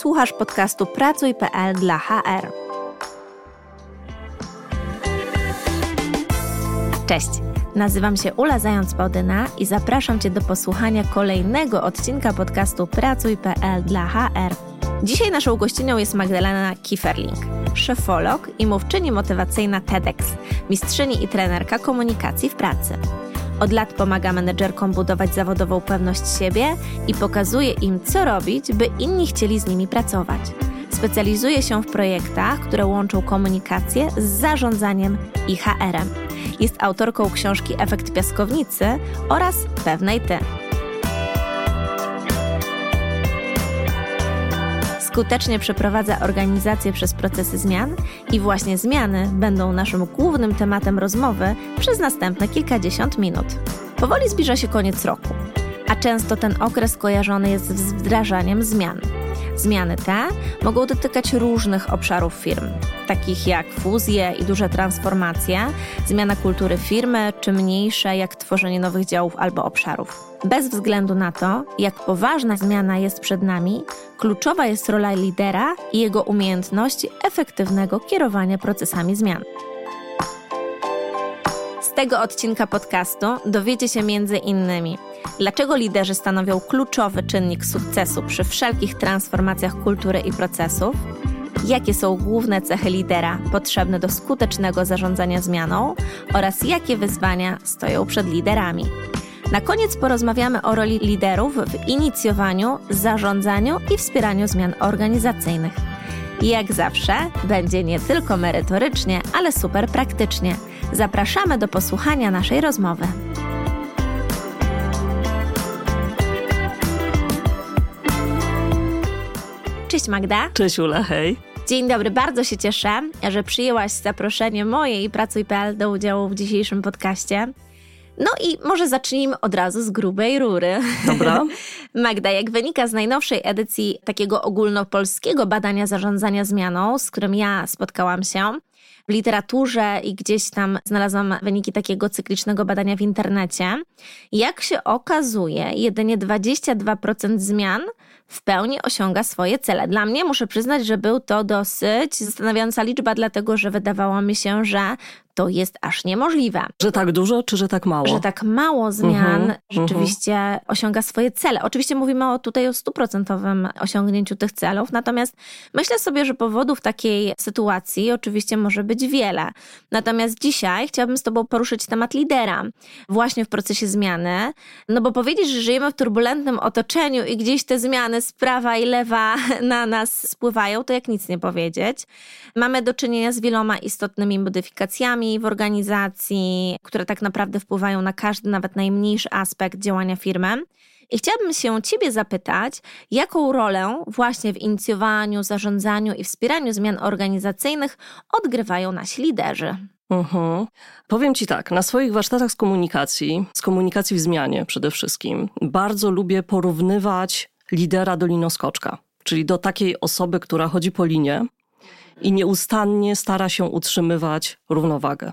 Słuchasz podcastu Pracuj.pl dla HR. Cześć, nazywam się Ula Zając-Bałdyna i zapraszam Cię do posłuchania kolejnego odcinka podcastu Pracuj.pl dla HR. Dzisiaj naszą gościnią jest Magdalena Kieferling, szefolog i mówczyni motywacyjna TEDx, mistrzyni i trenerka komunikacji w pracy. Od lat pomaga menedżerkom budować zawodową pewność siebie i pokazuje im, co robić, by inni chcieli z nimi pracować. Specjalizuje się w projektach, które łączą komunikację z zarządzaniem i HR-em. Jest autorką książki Efekt Piaskownicy oraz Pewnej Ty. Skutecznie przeprowadza organizację przez procesy zmian i właśnie zmiany będą naszym głównym tematem rozmowy przez następne kilkadziesiąt minut. Powoli zbliża się koniec roku, a często ten okres kojarzony jest z wdrażaniem zmian. Zmiany te mogą dotykać różnych obszarów firm, takich jak fuzje i duże transformacje, zmiana kultury firmy, czy mniejsze jak tworzenie nowych działów albo obszarów. Bez względu na to, jak poważna zmiana jest przed nami, kluczowa jest rola lidera i jego umiejętności efektywnego kierowania procesami zmian. Z tego odcinka podcastu dowiecie się między innymi, dlaczego liderzy stanowią kluczowy czynnik sukcesu przy wszelkich transformacjach kultury i procesów, jakie są główne cechy lidera potrzebne do skutecznego zarządzania zmianą oraz jakie wyzwania stoją przed liderami. Na koniec porozmawiamy o roli liderów w inicjowaniu, zarządzaniu i wspieraniu zmian organizacyjnych. Jak zawsze, będzie nie tylko merytorycznie, ale super praktycznie. Zapraszamy do posłuchania naszej rozmowy. Cześć Magda. Cześć Ula, hej. Dzień dobry, bardzo się cieszę, że przyjęłaś zaproszenie moje i Pracuj.pl do udziału w dzisiejszym podcaście. No i może zacznijmy od razu z grubej rury. Dobra. Magda, jak wynika z najnowszej edycji takiego ogólnopolskiego badania zarządzania zmianą, z którym ja spotkałam się, w literaturze i gdzieś tam znalazłam wyniki takiego cyklicznego badania w internecie. Jak się okazuje, jedynie 22% zmian w pełni osiąga swoje cele. Dla mnie muszę przyznać, że był to dosyć zastanawiająca liczba, dlatego że wydawało mi się, że to jest aż niemożliwe. Że tak dużo, czy że tak mało? Że tak mało zmian mhm, rzeczywiście mhm. osiąga swoje cele. Oczywiście mówimy o, tutaj o stuprocentowym osiągnięciu tych celów, natomiast myślę sobie, że powodów takiej sytuacji oczywiście może być wiele. Natomiast dzisiaj chciałabym z Tobą poruszyć temat lidera właśnie w procesie zmiany, no bo powiedzieć, że żyjemy w turbulentnym otoczeniu i gdzieś te zmiany z prawa i lewa na nas spływają, to jak nic nie powiedzieć. Mamy do czynienia z wieloma istotnymi modyfikacjami, w organizacji, które tak naprawdę wpływają na każdy, nawet najmniejszy aspekt działania firmy. I chciałabym się Ciebie zapytać, jaką rolę właśnie w inicjowaniu, zarządzaniu i wspieraniu zmian organizacyjnych odgrywają nasi liderzy? Powiem Ci tak, na swoich warsztatach z komunikacji, z komunikacji w zmianie przede wszystkim, bardzo lubię porównywać lidera do linoskoczka, czyli do takiej osoby, która chodzi po linie i nieustannie stara się utrzymywać równowagę.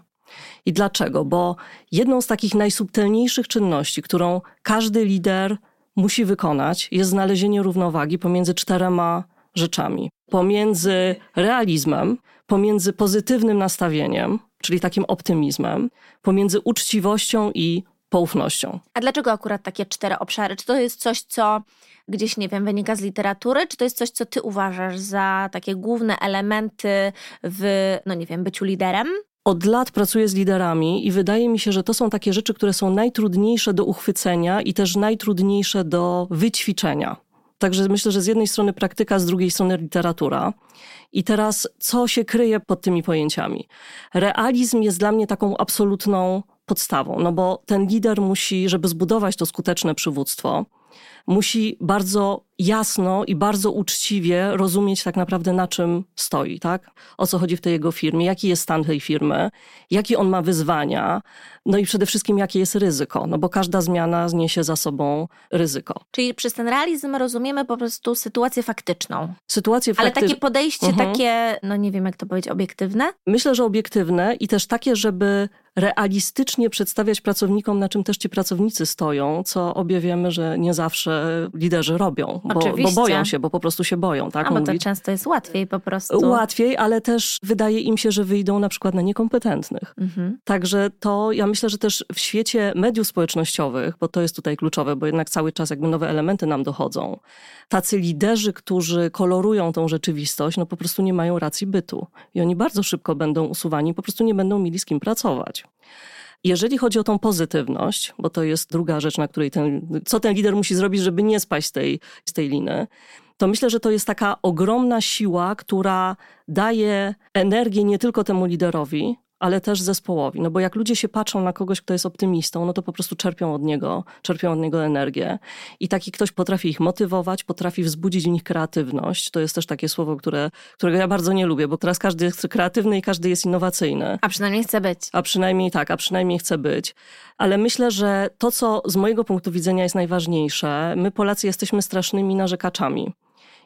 I dlaczego? Bo jedną z takich najsubtelniejszych czynności, którą każdy lider musi wykonać, jest znalezienie równowagi pomiędzy czterema rzeczami: pomiędzy realizmem, pomiędzy pozytywnym nastawieniem, czyli takim optymizmem, pomiędzy uczciwością i poufnością. A dlaczego akurat takie cztery obszary? Czy to jest coś, co gdzieś, nie wiem, wynika z literatury, czy to jest coś, co ty uważasz za takie główne elementy w, no nie wiem, byciu liderem? Od lat pracuję z liderami i wydaje mi się, że to są takie rzeczy, które są najtrudniejsze do uchwycenia i też najtrudniejsze do wyćwiczenia. Także myślę, że z jednej strony praktyka, z drugiej strony literatura. I teraz, co się kryje pod tymi pojęciami? Realizm jest dla mnie taką absolutną podstawą, no bo ten lider musi, żeby zbudować to skuteczne przywództwo, musi bardzo jasno i bardzo uczciwie rozumieć tak naprawdę na czym stoi, tak? O co chodzi w tej jego firmie, jaki jest stan tej firmy, jakie on ma wyzwania, no i przede wszystkim jakie jest ryzyko, no bo każda zmiana zniesie za sobą ryzyko. Czyli przez ten realizm rozumiemy po prostu sytuację faktyczną. Sytuację faktyczną. Ale takie podejście, mhm. takie, no nie wiem jak to powiedzieć, obiektywne? Myślę, że obiektywne i też takie, żeby realistycznie przedstawiać pracownikom, na czym też ci pracownicy stoją, co obie wiemy, że nie zawsze liderzy robią, bo, bo boją się, bo po prostu się boją. Tak? A, bo to często jest łatwiej po prostu. Łatwiej, ale też wydaje im się, że wyjdą na przykład na niekompetentnych. Mhm. Także to ja myślę, że też w świecie mediów społecznościowych, bo to jest tutaj kluczowe, bo jednak cały czas jakby nowe elementy nam dochodzą, tacy liderzy, którzy kolorują tą rzeczywistość, no po prostu nie mają racji bytu. I oni bardzo szybko będą usuwani, po prostu nie będą mieli z kim pracować. Jeżeli chodzi o tą pozytywność, bo to jest druga rzecz, na której ten, co ten lider musi zrobić, żeby nie spaść z tej, z tej liny, to myślę, że to jest taka ogromna siła, która daje energię nie tylko temu liderowi, ale też zespołowi. No bo jak ludzie się patrzą na kogoś, kto jest optymistą, no to po prostu czerpią od niego, czerpią od niego energię. I taki ktoś potrafi ich motywować, potrafi wzbudzić w nich kreatywność. To jest też takie słowo, które, którego ja bardzo nie lubię, bo teraz każdy jest kreatywny i każdy jest innowacyjny. A przynajmniej chce być. A przynajmniej tak, a przynajmniej chce być. Ale myślę, że to, co z mojego punktu widzenia jest najważniejsze, my Polacy jesteśmy strasznymi narzekaczami.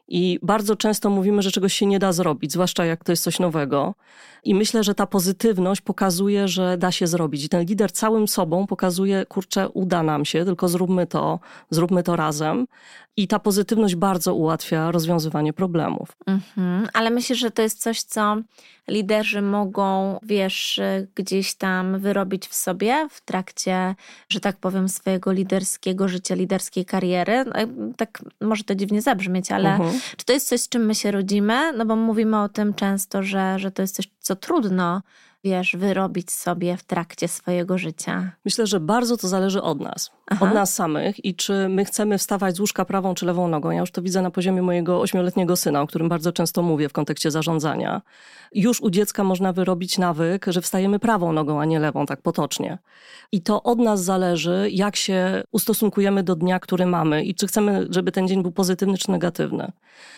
I bardzo często mówimy, że czegoś się nie da zrobić, zwłaszcza jak to jest coś nowego. I myślę, że ta pozytywność pokazuje, że da się zrobić. I ten lider całym sobą pokazuje, kurczę, uda nam się, tylko zróbmy to, zróbmy to razem. I ta pozytywność bardzo ułatwia rozwiązywanie problemów. Mhm, ale myślę, że to jest coś, co liderzy mogą, wiesz, gdzieś tam wyrobić w sobie w trakcie, że tak powiem, swojego liderskiego życia, liderskiej kariery. No, tak może to dziwnie zabrzmieć, ale mhm. Czy to jest coś, z czym my się rodzimy? No bo mówimy o tym często, że, że to jest coś, co trudno wiesz, wyrobić sobie w trakcie swojego życia? Myślę, że bardzo to zależy od nas, Aha. od nas samych i czy my chcemy wstawać z łóżka prawą czy lewą nogą. Ja już to widzę na poziomie mojego ośmioletniego syna, o którym bardzo często mówię w kontekście zarządzania. Już u dziecka można wyrobić nawyk, że wstajemy prawą nogą, a nie lewą, tak potocznie. I to od nas zależy, jak się ustosunkujemy do dnia, który mamy i czy chcemy, żeby ten dzień był pozytywny czy negatywny.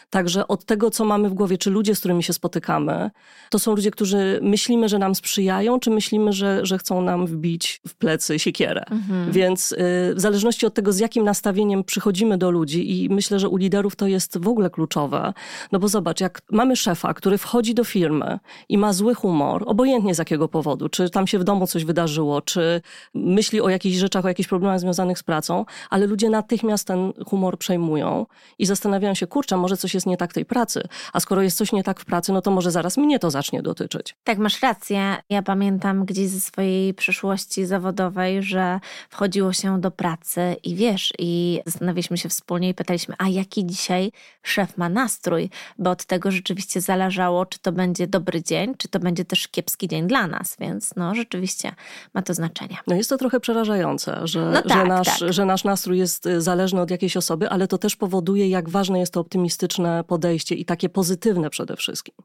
Także od tego, co mamy w głowie, czy ludzie, z którymi się spotykamy, to są ludzie, którzy myślimy, że nam sprzyjają, czy myślimy, że, że chcą nam wbić w plecy siekierę. Mhm. Więc y, w zależności od tego, z jakim nastawieniem przychodzimy do ludzi i myślę, że u liderów to jest w ogóle kluczowe. No bo zobacz, jak mamy szefa, który wchodzi do firmy i ma zły humor, obojętnie z jakiego powodu, czy tam się w domu coś wydarzyło, czy myśli o jakichś rzeczach, o jakichś problemach związanych z pracą, ale ludzie natychmiast ten humor przejmują i zastanawiają się, kurczę, może coś jest nie tak tej pracy, a skoro jest coś nie tak w pracy, no to może zaraz mnie to zacznie dotyczyć. Tak, masz rację. Ja pamiętam gdzieś ze swojej przeszłości zawodowej, że wchodziło się do pracy i wiesz, i zastanawialiśmy się wspólnie i pytaliśmy, a jaki dzisiaj szef ma nastrój, bo od tego rzeczywiście zależało, czy to będzie dobry dzień, czy to będzie też kiepski dzień dla nas, więc no rzeczywiście ma to znaczenie. No jest to trochę przerażające, że, no tak, że, nasz, tak. że nasz nastrój jest y, zależny od jakiejś osoby, ale to też powoduje, jak ważne jest to optymistyczne podejście i takie pozytywne przede wszystkim.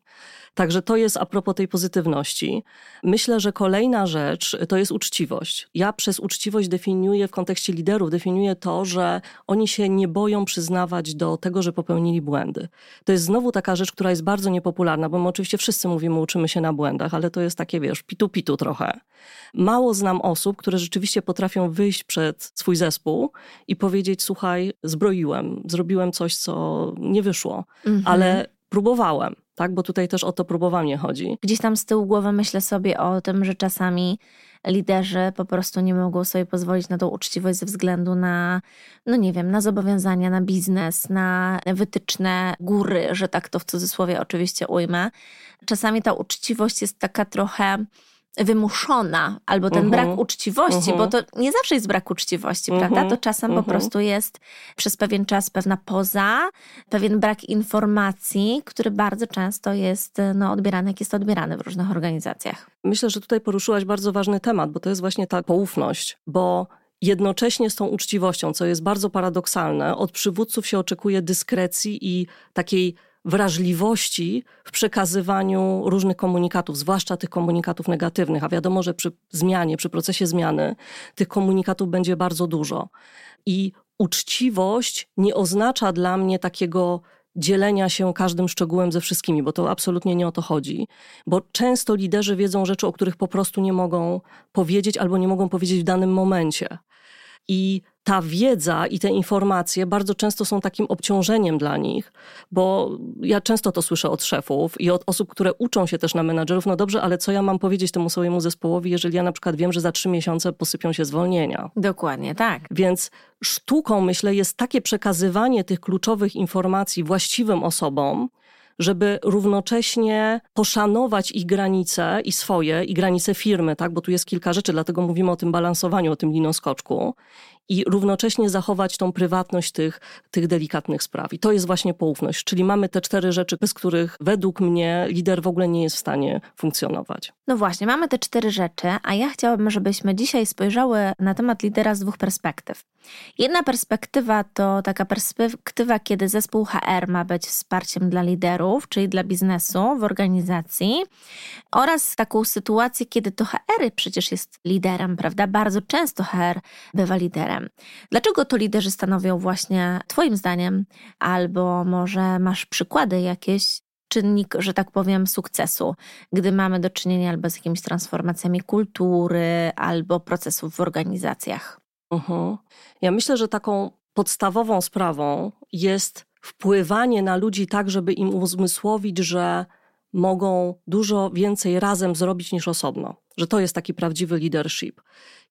Także to jest a propos tej pozytywności. Myślę, że kolejna rzecz to jest uczciwość. Ja przez uczciwość definiuję w kontekście liderów, definiuję to, że oni się nie boją przyznawać do tego, że popełnili błędy. To jest znowu taka rzecz, która jest bardzo niepopularna, bo my oczywiście wszyscy mówimy, uczymy się na błędach, ale to jest takie, wiesz, pitu-pitu trochę. Mało znam osób, które rzeczywiście potrafią wyjść przed swój zespół i powiedzieć: Słuchaj, zbroiłem, zrobiłem coś, co nie wyszło, mhm. ale próbowałem tak? Bo tutaj też o to próbowanie chodzi. Gdzieś tam z tyłu głowy myślę sobie o tym, że czasami liderzy po prostu nie mogą sobie pozwolić na tą uczciwość ze względu na, no nie wiem, na zobowiązania, na biznes, na wytyczne góry, że tak to w cudzysłowie oczywiście ujmę. Czasami ta uczciwość jest taka trochę wymuszona, albo ten uh -huh. brak mhm. uczciwości, uh -huh. bo to nie zawsze jest brak uczciwości, uh -huh. prawda? To czasem po mhm. prostu jest przez pewien czas pewna poza, pewien brak informacji, który bardzo często jest no, odbierany, jak jest odbierany w różnych organizacjach. Myślę, że tutaj poruszyłaś bardzo ważny temat, bo to jest właśnie ta poufność, bo jednocześnie z tą uczciwością, co jest bardzo paradoksalne, od przywódców się oczekuje dyskrecji i takiej wrażliwości w przekazywaniu różnych komunikatów, zwłaszcza tych komunikatów negatywnych. A wiadomo, że przy zmianie, przy procesie zmiany tych komunikatów będzie bardzo dużo. I uczciwość nie oznacza dla mnie takiego dzielenia się każdym szczegółem ze wszystkimi, bo to absolutnie nie o to chodzi. Bo często liderzy wiedzą rzeczy, o których po prostu nie mogą powiedzieć albo nie mogą powiedzieć w danym momencie. I ta wiedza i te informacje bardzo często są takim obciążeniem dla nich, bo ja często to słyszę od szefów i od osób, które uczą się też na menadżerów, no dobrze, ale co ja mam powiedzieć temu swojemu zespołowi, jeżeli ja na przykład wiem, że za trzy miesiące posypią się zwolnienia. Dokładnie, tak. Więc sztuką, myślę, jest takie przekazywanie tych kluczowych informacji właściwym osobom, żeby równocześnie poszanować ich granice i swoje, i granice firmy, tak? bo tu jest kilka rzeczy, dlatego mówimy o tym balansowaniu, o tym linoskoczku i równocześnie zachować tą prywatność tych, tych delikatnych spraw. I to jest właśnie poufność, czyli mamy te cztery rzeczy, bez których według mnie lider w ogóle nie jest w stanie funkcjonować. No właśnie, mamy te cztery rzeczy, a ja chciałabym, żebyśmy dzisiaj spojrzały na temat lidera z dwóch perspektyw. Jedna perspektywa to taka perspektywa, kiedy zespół HR ma być wsparciem dla liderów, czyli dla biznesu w organizacji, oraz taką sytuację, kiedy to HR przecież jest liderem, prawda? Bardzo często HR bywa liderem. Dlaczego to liderzy stanowią właśnie, Twoim zdaniem, albo może masz przykłady jakieś, czynnik, że tak powiem, sukcesu, gdy mamy do czynienia albo z jakimiś transformacjami kultury, albo procesów w organizacjach? Ja myślę, że taką podstawową sprawą jest wpływanie na ludzi tak, żeby im uzmysłowić, że mogą dużo więcej razem zrobić niż osobno. Że to jest taki prawdziwy leadership.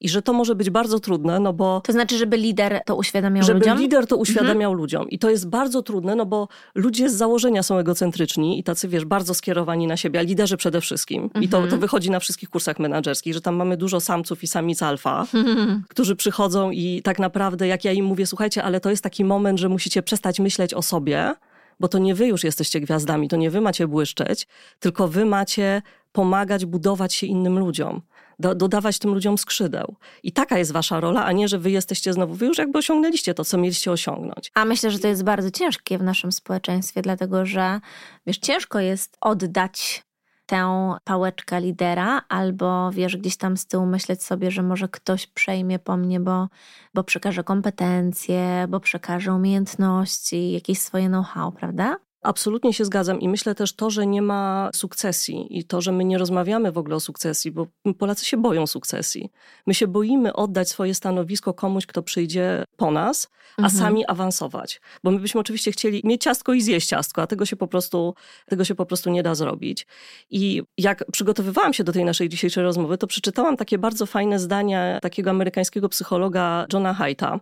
I że to może być bardzo trudne, no bo. To znaczy, żeby lider to uświadamiał żeby ludziom? Żeby lider to uświadamiał mhm. ludziom. I to jest bardzo trudne, no bo ludzie z założenia są egocentryczni i tacy, wiesz, bardzo skierowani na siebie, a liderzy przede wszystkim. Mhm. I to, to mhm. wychodzi na wszystkich kursach menedżerskich, że tam mamy dużo samców i samic alfa, mhm. którzy przychodzą i tak naprawdę, jak ja im mówię, słuchajcie, ale to jest taki moment, że musicie przestać myśleć o sobie bo to nie wy już jesteście gwiazdami, to nie wy macie błyszczeć, tylko wy macie pomagać budować się innym ludziom, do, dodawać tym ludziom skrzydeł. I taka jest wasza rola, a nie, że wy jesteście znowu, wy już jakby osiągnęliście to, co mieliście osiągnąć. A myślę, że to jest bardzo ciężkie w naszym społeczeństwie, dlatego że wiesz, ciężko jest oddać tę pałeczkę lidera, albo wiesz, gdzieś tam z tyłu myśleć sobie, że może ktoś przejmie po mnie, bo, bo przekaże kompetencje, bo przekaże umiejętności, jakieś swoje know-how, prawda? Absolutnie się zgadzam i myślę też to, że nie ma sukcesji i to, że my nie rozmawiamy w ogóle o sukcesji, bo Polacy się boją sukcesji. My się boimy oddać swoje stanowisko komuś, kto przyjdzie po nas, a mhm. sami awansować. Bo my byśmy oczywiście chcieli mieć ciastko i zjeść ciastko, a tego się po prostu, tego się po prostu nie da zrobić. I jak przygotowywałam się do tej naszej dzisiejszej rozmowy, to przeczytałam takie bardzo fajne zdania takiego amerykańskiego psychologa Johna Haidta,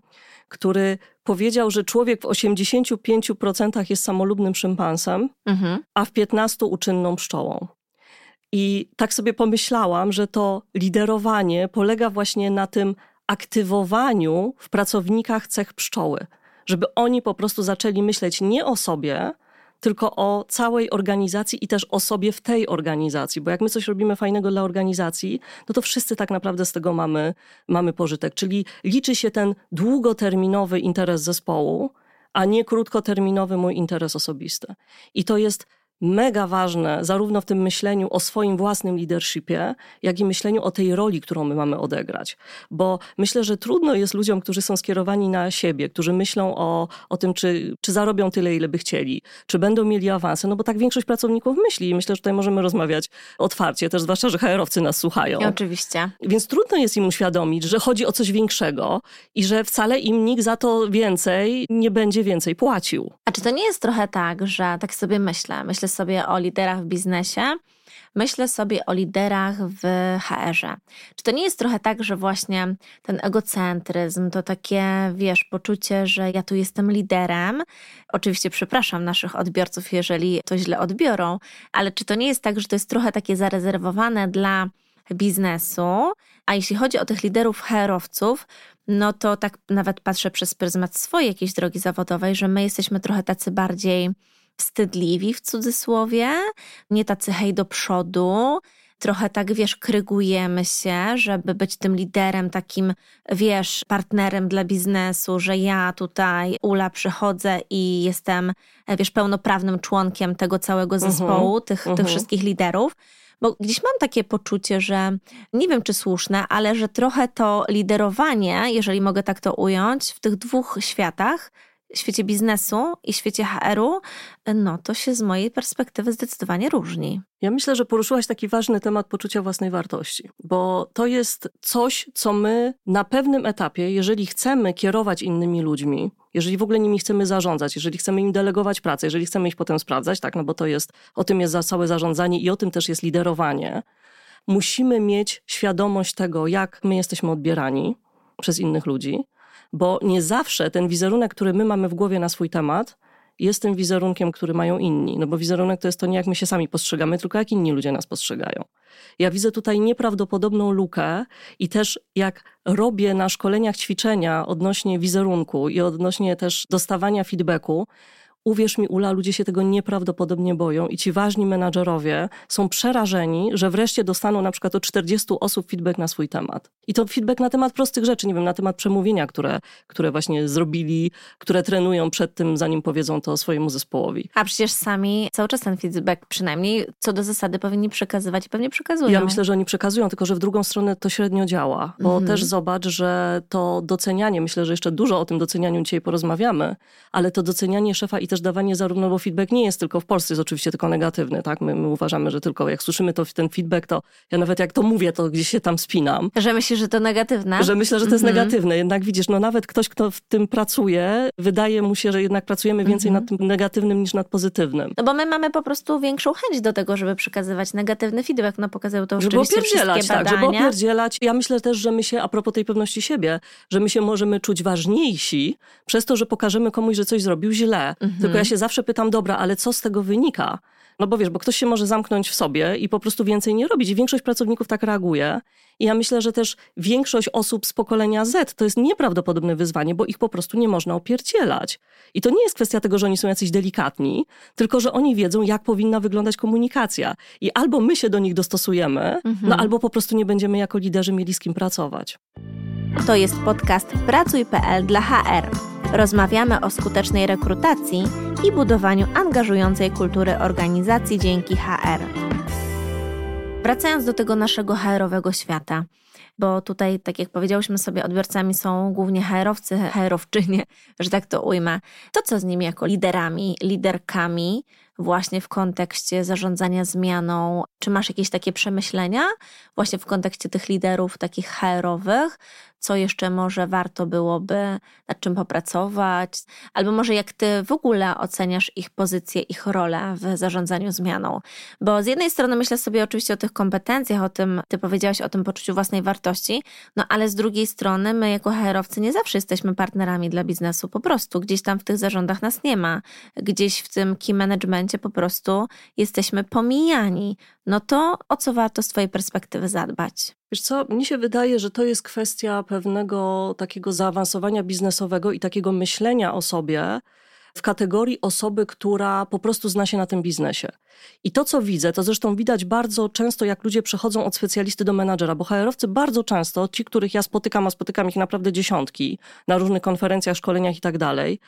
który powiedział, że człowiek w 85% jest samolubnym szympansem, mhm. a w 15% uczynną pszczołą. I tak sobie pomyślałam, że to liderowanie polega właśnie na tym aktywowaniu w pracownikach cech pszczoły, żeby oni po prostu zaczęli myśleć nie o sobie, tylko o całej organizacji i też o sobie w tej organizacji. Bo jak my coś robimy fajnego dla organizacji, no to wszyscy tak naprawdę z tego mamy, mamy pożytek. Czyli liczy się ten długoterminowy interes zespołu, a nie krótkoterminowy mój interes osobisty. I to jest mega ważne, zarówno w tym myśleniu o swoim własnym leadershipie, jak i myśleniu o tej roli, którą my mamy odegrać. Bo myślę, że trudno jest ludziom, którzy są skierowani na siebie, którzy myślą o, o tym, czy, czy zarobią tyle, ile by chcieli, czy będą mieli awanse, no bo tak większość pracowników myśli i myślę, że tutaj możemy rozmawiać otwarcie, też zwłaszcza, że HR-owcy nas słuchają. oczywiście. Więc trudno jest im uświadomić, że chodzi o coś większego i że wcale im nikt za to więcej nie będzie więcej płacił. A czy to nie jest trochę tak, że tak sobie myślę, myślę sobie o liderach w biznesie, myślę sobie o liderach w HR-ze. Czy to nie jest trochę tak, że właśnie ten egocentryzm, to takie, wiesz, poczucie, że ja tu jestem liderem? Oczywiście przepraszam naszych odbiorców, jeżeli to źle odbiorą, ale czy to nie jest tak, że to jest trochę takie zarezerwowane dla biznesu? A jeśli chodzi o tych liderów HR-owców, no to tak nawet patrzę przez pryzmat swojej jakiejś drogi zawodowej, że my jesteśmy trochę tacy bardziej wstydliwi w cudzysłowie, nie tacy hej do przodu, trochę tak, wiesz, krygujemy się, żeby być tym liderem, takim, wiesz, partnerem dla biznesu, że ja tutaj, Ula, przychodzę i jestem, wiesz, pełnoprawnym członkiem tego całego mhm, zespołu, uh -huh, tych, uh -huh. tych mhm. wszystkich liderów. Bo gdzieś mam takie poczucie, że nie wiem czy słuszne, ale że trochę to liderowanie, jeżeli mogę tak to ująć, w tych dwóch światach świecie biznesu i świecie HR-u, no to się z mojej perspektywy zdecydowanie różni. Ja myślę, że poruszyłaś taki ważny temat poczucia własnej wartości, bo to jest coś, co my na pewnym etapie, jeżeli chcemy kierować innymi ludźmi, jeżeli w ogóle nimi chcemy zarządzać, jeżeli chcemy im delegować pracę, jeżeli chcemy ich potem sprawdzać, tak, no bo to jest, o tym jest całe zarządzanie i o tym też jest liderowanie, musimy mieć świadomość tego, jak my jesteśmy odbierani przez innych ludzi, bo nie zawsze ten wizerunek, który my mamy w głowie na swój temat, jest tym wizerunkiem, który mają inni. No bo wizerunek to jest to nie jak my się sami postrzegamy, tylko jak inni ludzie nas postrzegają. Ja widzę tutaj nieprawdopodobną lukę i też jak robię na szkoleniach ćwiczenia odnośnie wizerunku i odnośnie też dostawania feedbacku, Uwierz mi, Ula, ludzie się tego nieprawdopodobnie boją i ci ważni menadżerowie są przerażeni, że wreszcie dostaną na przykład od 40 osób feedback na swój temat. I to feedback na temat prostych rzeczy, nie wiem, na temat przemówienia, które, które właśnie zrobili, które trenują przed tym, zanim powiedzą to swojemu zespołowi. A przecież sami cały czas ten feedback przynajmniej co do zasady powinni przekazywać i pewnie przekazują. Ja myślę, że oni przekazują, tylko że w drugą stronę to średnio działa, bo mhm. też zobacz, że to docenianie, myślę, że jeszcze dużo o tym docenianiu dzisiaj porozmawiamy, ale to docenianie szefa i też dawanie zarówno, bo feedback nie jest tylko w Polsce, jest oczywiście tylko negatywny, tak? My, my uważamy, że tylko jak słyszymy to, ten feedback, to ja nawet jak to mówię, to gdzieś się tam spinam. Że myślisz, że to negatywne? Że myślę, że to jest mhm. negatywne. Jednak widzisz, no nawet ktoś, kto w tym pracuje, wydaje mu się, że jednak pracujemy więcej mhm. nad tym negatywnym niż nad pozytywnym. No bo my mamy po prostu większą chęć do tego, żeby przekazywać negatywny feedback. No pokazują to żeby oczywiście opierdzielać, tak, żeby opierdzielać. Ja myślę też, że my się, a propos tej pewności siebie, że my się możemy czuć ważniejsi przez to, że pokażemy komuś, że coś zrobił źle. Mhm. Tylko ja się zawsze pytam, dobra, ale co z tego wynika? No bo wiesz, bo ktoś się może zamknąć w sobie i po prostu więcej nie robić. I większość pracowników tak reaguje. I ja myślę, że też większość osób z pokolenia Z to jest nieprawdopodobne wyzwanie, bo ich po prostu nie można opierdzielać. I to nie jest kwestia tego, że oni są jacyś delikatni, tylko że oni wiedzą, jak powinna wyglądać komunikacja. I albo my się do nich dostosujemy, no mhm. no albo po prostu nie będziemy jako liderzy mieli z kim pracować. To jest podcast Pracuj.pl dla HR. Rozmawiamy o skutecznej rekrutacji i budowaniu angażującej kultury organizacji dzięki HR. Wracając do tego naszego HR-owego świata, bo tutaj, tak jak powiedziałyśmy sobie, odbiorcami są głównie HR-owcy, HR-owczynie, że tak to ujmę. To co z nimi jako liderami, liderkami, właśnie w kontekście zarządzania zmianą? Czy masz jakieś takie przemyślenia właśnie w kontekście tych liderów takich HR-owych? Co jeszcze może warto byłoby nad czym popracować, albo może jak ty w ogóle oceniasz ich pozycję, ich rolę w zarządzaniu zmianą. Bo z jednej strony myślę sobie oczywiście o tych kompetencjach, o tym, ty powiedziałaś o tym poczuciu własnej wartości, no ale z drugiej strony my jako HR-owcy nie zawsze jesteśmy partnerami dla biznesu, po prostu gdzieś tam w tych zarządach nas nie ma, gdzieś w tym key managementie po prostu jesteśmy pomijani. No to o co warto z twojej perspektywy zadbać? Wiesz co, mnie się wydaje, że to jest kwestia pewnego takiego zaawansowania biznesowego i takiego myślenia o sobie w kategorii osoby, która po prostu zna się na tym biznesie. I to, co widzę, to zresztą widać bardzo często, jak ludzie przechodzą od specjalisty do menadżera, bo HR-owcy bardzo często, ci, których ja spotykam, a spotykam ich naprawdę dziesiątki na różnych konferencjach, szkoleniach i tak dalej,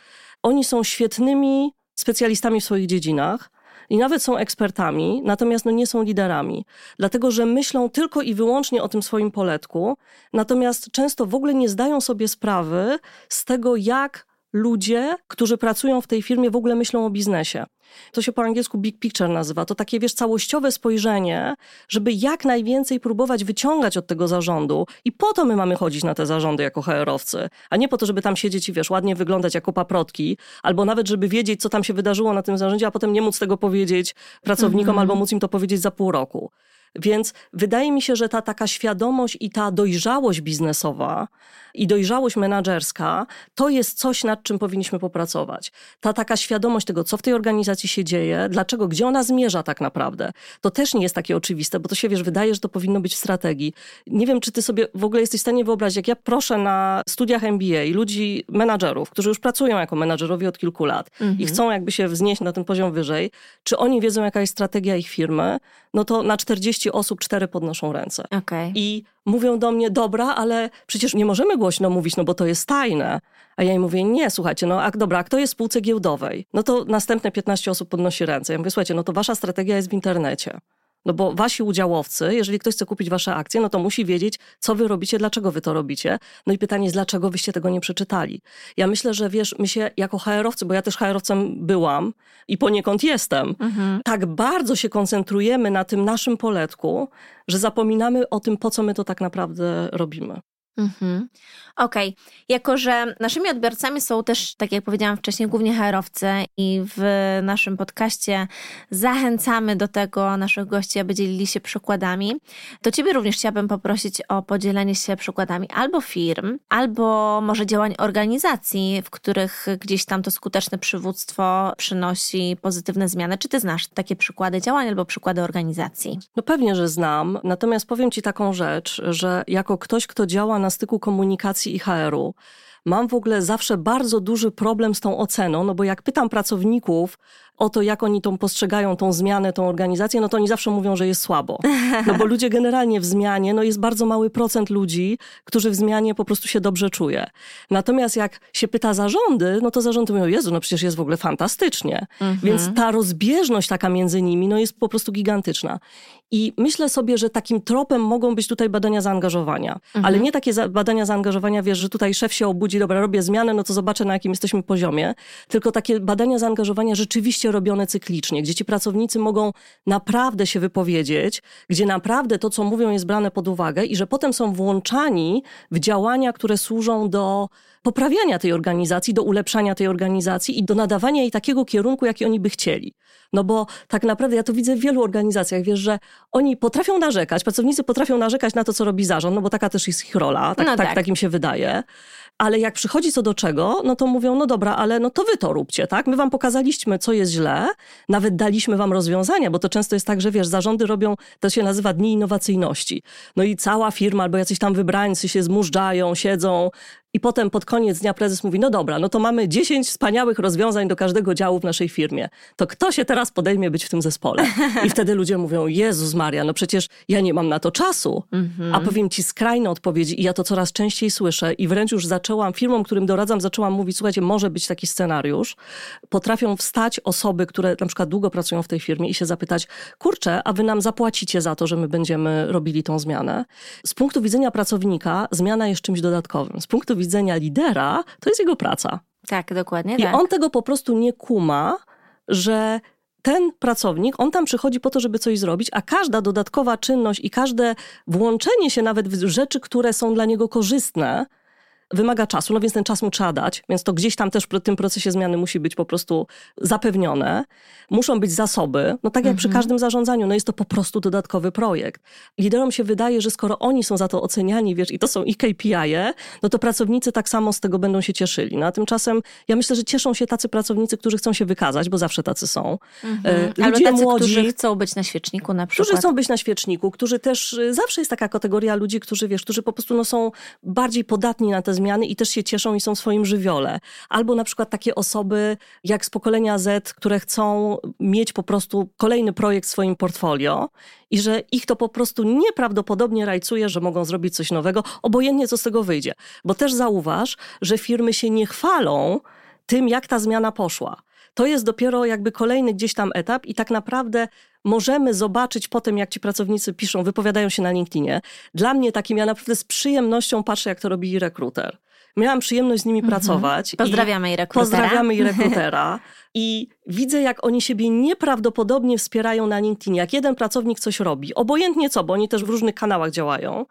oni są świetnymi specjalistami w swoich dziedzinach, i nawet są ekspertami, natomiast no nie są liderami, dlatego że myślą tylko i wyłącznie o tym swoim poletku, natomiast często w ogóle nie zdają sobie sprawy z tego, jak ludzie, którzy pracują w tej firmie, w ogóle myślą o biznesie. To się po angielsku big picture nazywa. To takie, wiesz, całościowe spojrzenie, żeby jak najwięcej próbować wyciągać od tego zarządu. I po to my mamy chodzić na te zarządy jako HR-owcy, a nie po to, żeby tam siedzieć i, wiesz, ładnie wyglądać jako paprotki, albo nawet, żeby wiedzieć, co tam się wydarzyło na tym zarządzie, a potem nie móc tego powiedzieć pracownikom, -hmm. albo móc im to powiedzieć za pół roku. Więc wydaje mi się, że ta taka świadomość i ta dojrzałość biznesowa i dojrzałość menedżerska to jest coś, nad czym powinniśmy popracować. Ta taka świadomość tego, co w tej organizacji się dzieje, dlaczego, gdzie ona zmierza tak naprawdę, to też nie jest takie oczywiste, bo to się, wiesz, wydaje, że to powinno być w strategii. Nie wiem, czy ty sobie w ogóle jesteś w stanie wyobrazić, jak ja proszę na studiach MBA ludzi, menadżerów, którzy już pracują jako menadżerowie od kilku lat mhm. i chcą jakby się wznieść na ten poziom wyżej, czy oni wiedzą, jaka jest strategia ich firmy, no to na 40 osób cztery podnoszą ręce. Okay. I mówią do mnie, dobra, ale przecież nie możemy głośno mówić, no bo to jest tajne. A ja im mówię, nie, słuchajcie, no a dobra, a kto jest w spółce giełdowej? No to następne 15 osób podnosi ręce. Ja mówię, słuchajcie, no to wasza strategia jest w internecie. No bo wasi udziałowcy, jeżeli ktoś chce kupić wasze akcje, no to musi wiedzieć, co wy robicie, dlaczego wy to robicie. No i pytanie jest, dlaczego wyście tego nie przeczytali. Ja myślę, że wiesz, my się jako HR-owcy, bo ja też HR-owcem byłam i poniekąd jestem, mhm. tak bardzo się koncentrujemy na tym naszym poletku, że zapominamy o tym, po co my to tak naprawdę robimy. Mhm. Okej. Okay. Jako, że naszymi odbiorcami są też, tak jak powiedziałam wcześniej, głównie HR-owcy i w naszym podcaście zachęcamy do tego naszych gości, aby dzielili się przykładami, to Ciebie również chciałabym poprosić o podzielenie się przykładami albo firm, albo może działań organizacji, w których gdzieś tam to skuteczne przywództwo przynosi pozytywne zmiany. Czy Ty znasz takie przykłady działań albo przykłady organizacji? No pewnie, że znam. Natomiast powiem Ci taką rzecz, że jako ktoś, kto działa na styku komunikacji i HR-u, mam w ogóle zawsze bardzo duży problem z tą oceną, no bo jak pytam pracowników o to, jak oni tą postrzegają tą zmianę, tą organizację, no to oni zawsze mówią, że jest słabo. No bo ludzie generalnie w zmianie, no jest bardzo mały procent ludzi, którzy w zmianie po prostu się dobrze czuje. Natomiast jak się pyta zarządy, no to zarządy mówią, Jezu, no przecież jest w ogóle fantastycznie. Mhm. Więc ta rozbieżność taka między nimi, no jest po prostu gigantyczna. I myślę sobie, że takim tropem mogą być tutaj badania zaangażowania. Mhm. Ale nie takie badania zaangażowania, wiesz, że tutaj szef się obudzi, dobra, robię zmianę, no to zobaczę na jakim jesteśmy poziomie. Tylko takie badania zaangażowania rzeczywiście robione cyklicznie, gdzie ci pracownicy mogą naprawdę się wypowiedzieć, gdzie naprawdę to, co mówią, jest brane pod uwagę i że potem są włączani w działania, które służą do poprawiania tej organizacji, do ulepszania tej organizacji i do nadawania jej takiego kierunku, jaki oni by chcieli. No bo tak naprawdę ja to widzę w wielu organizacjach, wiesz, że oni potrafią narzekać, pracownicy potrafią narzekać na to, co robi zarząd, no bo taka też jest ich rola, tak, no tak, tak. tak im się wydaje. Ale jak przychodzi co do czego, no to mówią, no dobra, ale no to wy to róbcie, tak? My wam pokazaliśmy, co jest źle, nawet daliśmy wam rozwiązania, bo to często jest tak, że wiesz, zarządy robią, to się nazywa dni innowacyjności. No i cała firma albo jacyś tam wybrańcy się zmużdżają, siedzą, i potem pod koniec dnia prezes mówi: No dobra, no to mamy 10 wspaniałych rozwiązań do każdego działu w naszej firmie. To kto się teraz podejmie być w tym zespole? I wtedy ludzie mówią: Jezus Maria, no przecież ja nie mam na to czasu. Mm-hmm. A powiem ci skrajne odpowiedzi, i ja to coraz częściej słyszę, i wręcz już zaczęłam, firmom, którym doradzam, zaczęłam mówić: Słuchajcie, może być taki scenariusz. Potrafią wstać osoby, które na przykład długo pracują w tej firmie i się zapytać: Kurczę, a wy nam zapłacicie za to, że my będziemy robili tą zmianę? Z punktu widzenia pracownika, zmiana jest czymś dodatkowym. Z punktu widzenia lidera, to jest jego praca. Tak, dokładnie. I tak. on tego po prostu nie kuma, że ten pracownik, on tam przychodzi po to, żeby coś zrobić, a każda dodatkowa czynność i każde włączenie się nawet w rzeczy, które są dla niego korzystne, wymaga czasu, no więc ten czas mu trzeba dać, więc to gdzieś tam też w tym procesie zmiany musi być po prostu zapewnione. Muszą być zasoby, no tak jak mhm. przy każdym zarządzaniu, no jest to po prostu dodatkowy projekt. Liderom się wydaje, że skoro oni są za to oceniani, wiesz, i to są ich KPI-e, no to pracownicy tak samo z tego będą się cieszyli. No a tymczasem ja myślę, że cieszą się tacy pracownicy, którzy chcą się wykazać, bo zawsze tacy są. Mhm. E, ludzie Albo tacy, młodzi, którzy chcą być na świeczniku na przykład. Którzy chcą być na świeczniku, którzy też, y, zawsze jest taka kategoria ludzi, którzy, wiesz, którzy po prostu no, są bardziej podatni na te zmiany i też się cieszą i są w swoim żywiole. Albo na przykład takie osoby jak z pokolenia Z, które chcą mieć po prostu kolejny projekt w swoim portfolio i że ich to po prostu nieprawdopodobnie rajcuje, że mogą zrobić coś nowego, obojętnie co z tego wyjdzie. Bo też zauważ, że firmy się nie chwalą tym, jak ta zmiana poszła. To jest dopiero jakby kolejny gdzieś tam etap i tak naprawdę możemy zobaczyć potem, jak ci pracownicy piszą, wypowiadają się na LinkedInie. Dla mnie takim, ja naprawdę z przyjemnością patrzę, jak to robi rekruter. Miałam przyjemność z nimi mhm. pracować. Pozdrawiamy i rekrutera. Pozdrawiamy i rekrutera. I widzę, jak oni siebie nieprawdopodobnie wspierają na LinkedInie. Jak jeden pracownik coś robi, obojętnie co, bo oni też w różnych kanałach działają,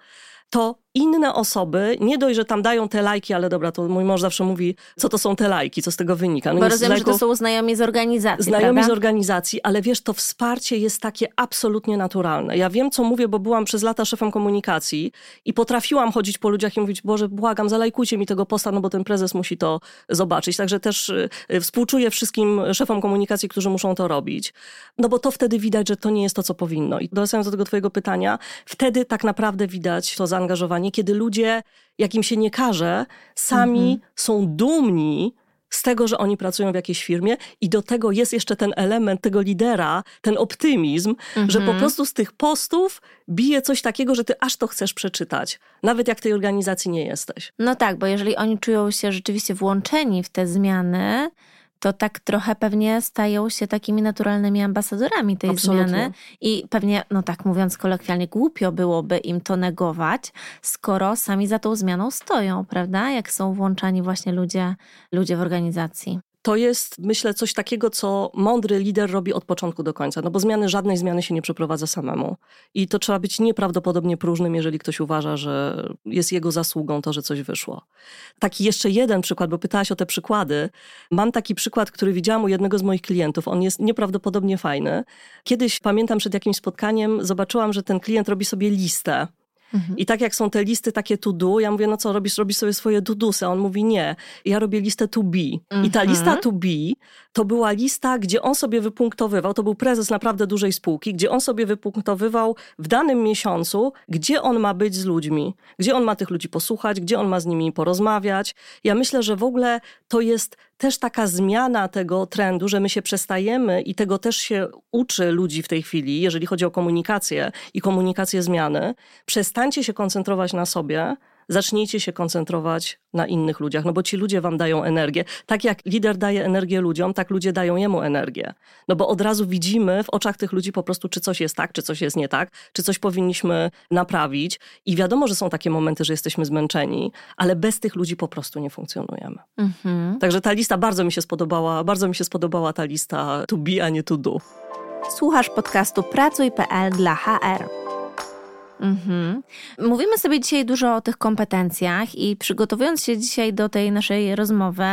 to inne osoby, nie dość, że tam dają te lajki, ale dobra, to mój mąż zawsze mówi, co to są te lajki, co z tego wynika. No Bo rozumiem, że to są znajomi z organizacji, Znajomi prawda? z organizacji, ale wiesz, to wsparcie jest takie absolutnie naturalne. Ja wiem, co mówię, bo byłam przez lata szefem komunikacji i potrafiłam chodzić po ludziach i mówić, Boże, błagam, zalajkujcie mi tego posta, no bo ten prezes musi to zobaczyć. Także też y, współczuję wszystkim szefom komunikacji, którzy muszą to robić. No bo to wtedy widać, że to nie jest to, co powinno. I wracając do tego twojego pytania, wtedy tak naprawdę widać to zaangażowanie, kiedy ludzie, jak im się nie każe, sami mhm. są dumni z tego, że oni pracują w jakiejś firmie i do tego jest jeszcze ten element tego lidera, ten optymizm, mhm. że po mhm. prostu z tych postów bije coś takiego, że ty aż to chcesz przeczytać, nawet jak tej organizacji nie jesteś. No tak, bo jeżeli oni czują się rzeczywiście włączeni w te zmiany, to tak trochę pewnie stają się takimi naturalnymi ambasadorami tej Absolutnie. zmiany. I pewnie, no tak mówiąc kolokwialnie, głupio byłoby im to negować, skoro sami za tą zmianą stoją, prawda? Jak są włączani właśnie ludzie, ludzie w organizacji to jest, myślę, coś takiego, co mądry lider robi od początku do końca. No bo zmiany, żadnej zmiany się nie przeprowadza samemu. I to trzeba być nieprawdopodobnie próżnym, jeżeli ktoś uważa, że jest jego zasługą to, że coś wyszło. Taki jeszcze jeden przykład, bo pytałaś o te przykłady. Mam taki przykład, który widziałam u jednego z moich klientów. On jest nieprawdopodobnie fajny. Kiedyś, pamiętam, przed jakimś spotkaniem zobaczyłam, że ten klient robi sobie listę Mhm. I tak jak są te listy takie to do, ja mówię, no co, robisz, robisz sobie swoje to do'sy, a on mówi nie, ja robię listę to be. Mhm. I ta mhm. lista to be to była lista, gdzie on sobie wypunktowywał, to był prezes naprawdę dużej spółki, gdzie on sobie wypunktowywał w danym miesiącu, gdzie on ma być z ludźmi, gdzie on ma tych ludzi posłuchać, gdzie on ma z nimi porozmawiać. Ja myślę, że w ogóle to jest też taka zmiana tego trendu, że my się przestajemy i tego też się uczy ludzi w tej chwili, jeżeli chodzi o komunikację i komunikację zmiany. Przestańcie się koncentrować na sobie, zacznijcie się koncentrować na innych ludziach, no bo ci ludzie wam dają energię. Tak jak lider daje energię ludziom, tak ludzie dają jemu energię. No bo od razu widzimy w oczach tych ludzi po prostu, czy coś jest tak, czy coś jest nie tak, czy coś powinniśmy naprawić. I wiadomo, że są takie momenty, że jesteśmy zmęczeni, ale bez tych ludzi po prostu nie funkcjonujemy. Mhm. Także ta lista bardzo mi się spodobała, bardzo mi się spodobała ta lista to be, a nie to do. Słuchasz podcastu Pracuj.pl dla HR. Mhm. Mówimy sobie dzisiaj dużo o tych kompetencjach i przygotowując się dzisiaj do tej naszej rozmowy,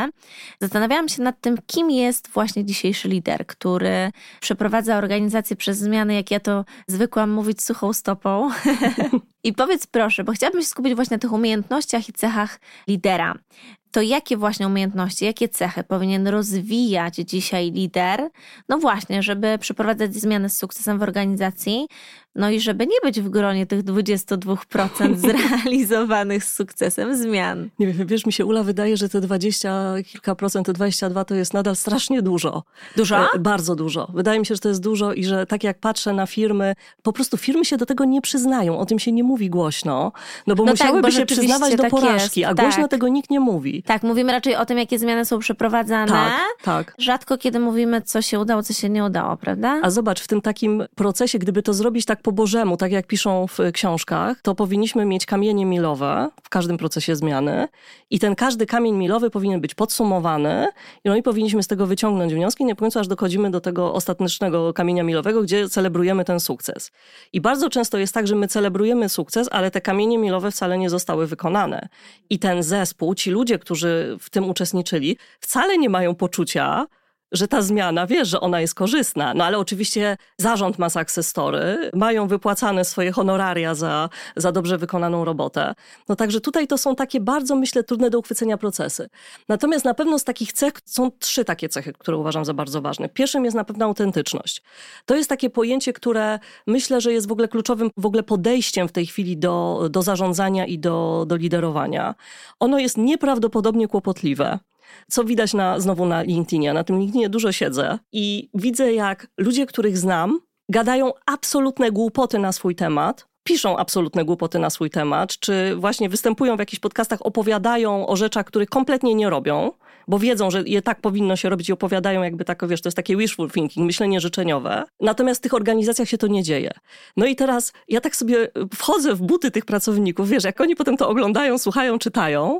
zastanawiałam się nad tym, kim jest właśnie dzisiejszy lider, który przeprowadza organizację przez zmiany, jak ja to zwykłam mówić suchą stopą. I powiedz proszę, bo chciałabym się skupić właśnie na tych umiejętnościach i cechach lidera to jakie właśnie umiejętności, jakie cechy powinien rozwijać dzisiaj lider? No właśnie, żeby przeprowadzać zmiany z sukcesem w organizacji, no i żeby nie być w gronie tych 22% zrealizowanych z sukcesem zmian. Nie wiem, wiesz, mi się Ula wydaje, że te 20 kilka procent, te 22 to jest nadal strasznie dużo. Dużo? E, bardzo dużo. Wydaje mi się, że to jest dużo i że tak jak patrzę na firmy, po prostu firmy się do tego nie przyznają, o tym się nie mówi głośno, no bo no musiałyby tak, bo się przyznawać do tak porażki, jest, a głośno tak. tego nikt nie mówi. Tak, mówimy raczej o tym, jakie zmiany są przeprowadzane. Tak, tak. Rzadko kiedy mówimy, co się udało, co się nie udało, prawda? A zobacz, w tym takim procesie, gdyby to zrobić tak po Bożemu, tak jak piszą w książkach, to powinniśmy mieć kamienie milowe w każdym procesie zmiany i ten każdy kamień milowy powinien być podsumowany no i powinniśmy z tego wyciągnąć wnioski, nie końcu aż dochodzimy do tego ostatecznego kamienia milowego, gdzie celebrujemy ten sukces. I bardzo często jest tak, że my celebrujemy sukces, ale te kamienie milowe wcale nie zostały wykonane. I ten zespół, ci ludzie, którzy w tym uczestniczyli, wcale nie mają poczucia, że ta zmiana, wiesz, że ona jest korzystna. No ale oczywiście zarząd ma success story, mają wypłacane swoje honoraria za, za dobrze wykonaną robotę. No także tutaj to są takie bardzo, myślę, trudne do uchwycenia procesy. Natomiast na pewno z takich cech są trzy takie cechy, które uważam za bardzo ważne. Pierwszym jest na pewno autentyczność. To jest takie pojęcie, które myślę, że jest w ogóle kluczowym w ogóle podejściem w tej chwili do, do zarządzania i do, do liderowania. Ono jest nieprawdopodobnie kłopotliwe co widać na, znowu na LinkedInie. Na tym LinkedInie dużo siedzę i widzę, jak ludzie, których znam, gadają absolutne głupoty na swój temat, piszą absolutne głupoty na swój temat, czy właśnie występują w jakichś podcastach, opowiadają o rzeczach, których kompletnie nie robią, bo wiedzą, że je tak powinno się robić i opowiadają jakby tak, wiesz, to jest takie wishful thinking, myślenie życzeniowe. Natomiast w tych organizacjach się to nie dzieje. No i teraz ja tak sobie wchodzę w buty tych pracowników, wiesz, jak oni potem to oglądają, słuchają, czytają,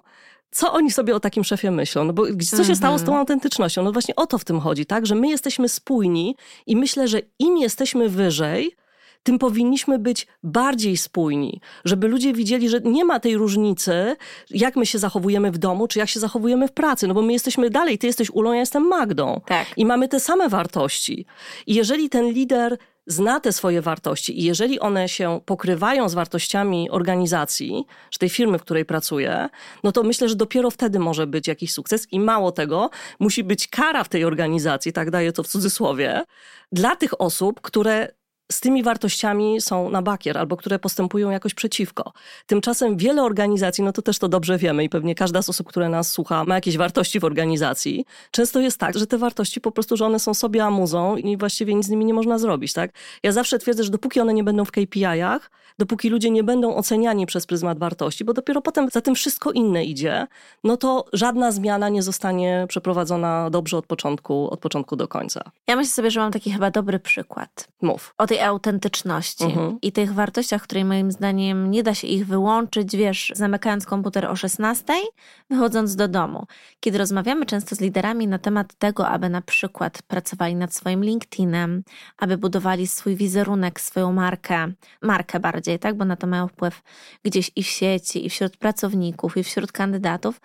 co oni sobie o takim szefie myślą? No bo co się stało z tą mhm. autentycznością? No właśnie o to w tym chodzi, tak? Że my jesteśmy spójni i myślę, że im jesteśmy wyżej, tym powinniśmy być bardziej spójni, żeby ludzie widzieli, że nie ma tej różnicy, jak my się zachowujemy w domu, czy jak się zachowujemy w pracy, no bo my jesteśmy dalej, ty jesteś Ulą, ja jestem Magdą. Tak. I mamy te same wartości. I jeżeli ten lider zna te swoje wartości i jeżeli one się pokrywają z wartościami organizacji, czy tej firmy, w której pracuje, no to myślę, że dopiero wtedy może być jakiś sukces i mało tego, musi być kara w tej organizacji, tak daję to w cudzysłowie, dla tych osób, które z tymi wartościami są na bakier albo które postępują jakoś przeciwko. Tymczasem wiele organizacji, no to też to dobrze wiemy i pewnie każda z osób, które nas słucha, ma jakieś wartości w organizacji. Często jest tak, że te wartości po prostu, że one są sobie amuzą i właściwie nic z nimi nie można zrobić, tak? Ja zawsze twierdzę, że dopóki one nie będą w KPI-ach, dopóki ludzie nie będą oceniani przez pryzmat wartości, bo dopiero potem za tym wszystko inne idzie, no to żadna zmiana nie zostanie przeprowadzona dobrze od początku, od początku do końca. Ja myślę sobie, że mam taki chyba dobry przykład. Mów. O tej autentyczności mhm. i tych wartościach, które moim zdaniem nie da się ich wyłączyć, wiesz, zamykając komputer o 16, wychodząc do domu. Kiedy rozmawiamy często z liderami na temat tego, aby na przykład pracowali nad swoim LinkedInem, aby budowali swój wizerunek, swoją markę, markę bardziej, tak, bo na to mają wpływ gdzieś i w sieci, i wśród pracowników, i wśród kandydatów,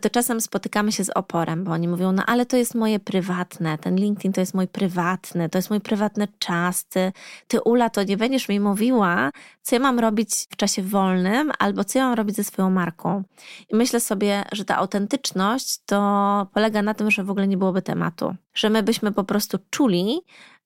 to czasem spotykamy się z oporem, bo oni mówią, no ale to jest moje prywatne, ten LinkedIn to jest mój prywatny, to jest mój prywatny czas, ty, ty Ula, to nie będziesz mi mówiła, co ja mam robić w czasie wolnym, albo co ja mam robić ze swoją marką. I myślę sobie, że ta autentyczność to polega na tym, że w ogóle nie byłoby tematu, że my byśmy po prostu czuli,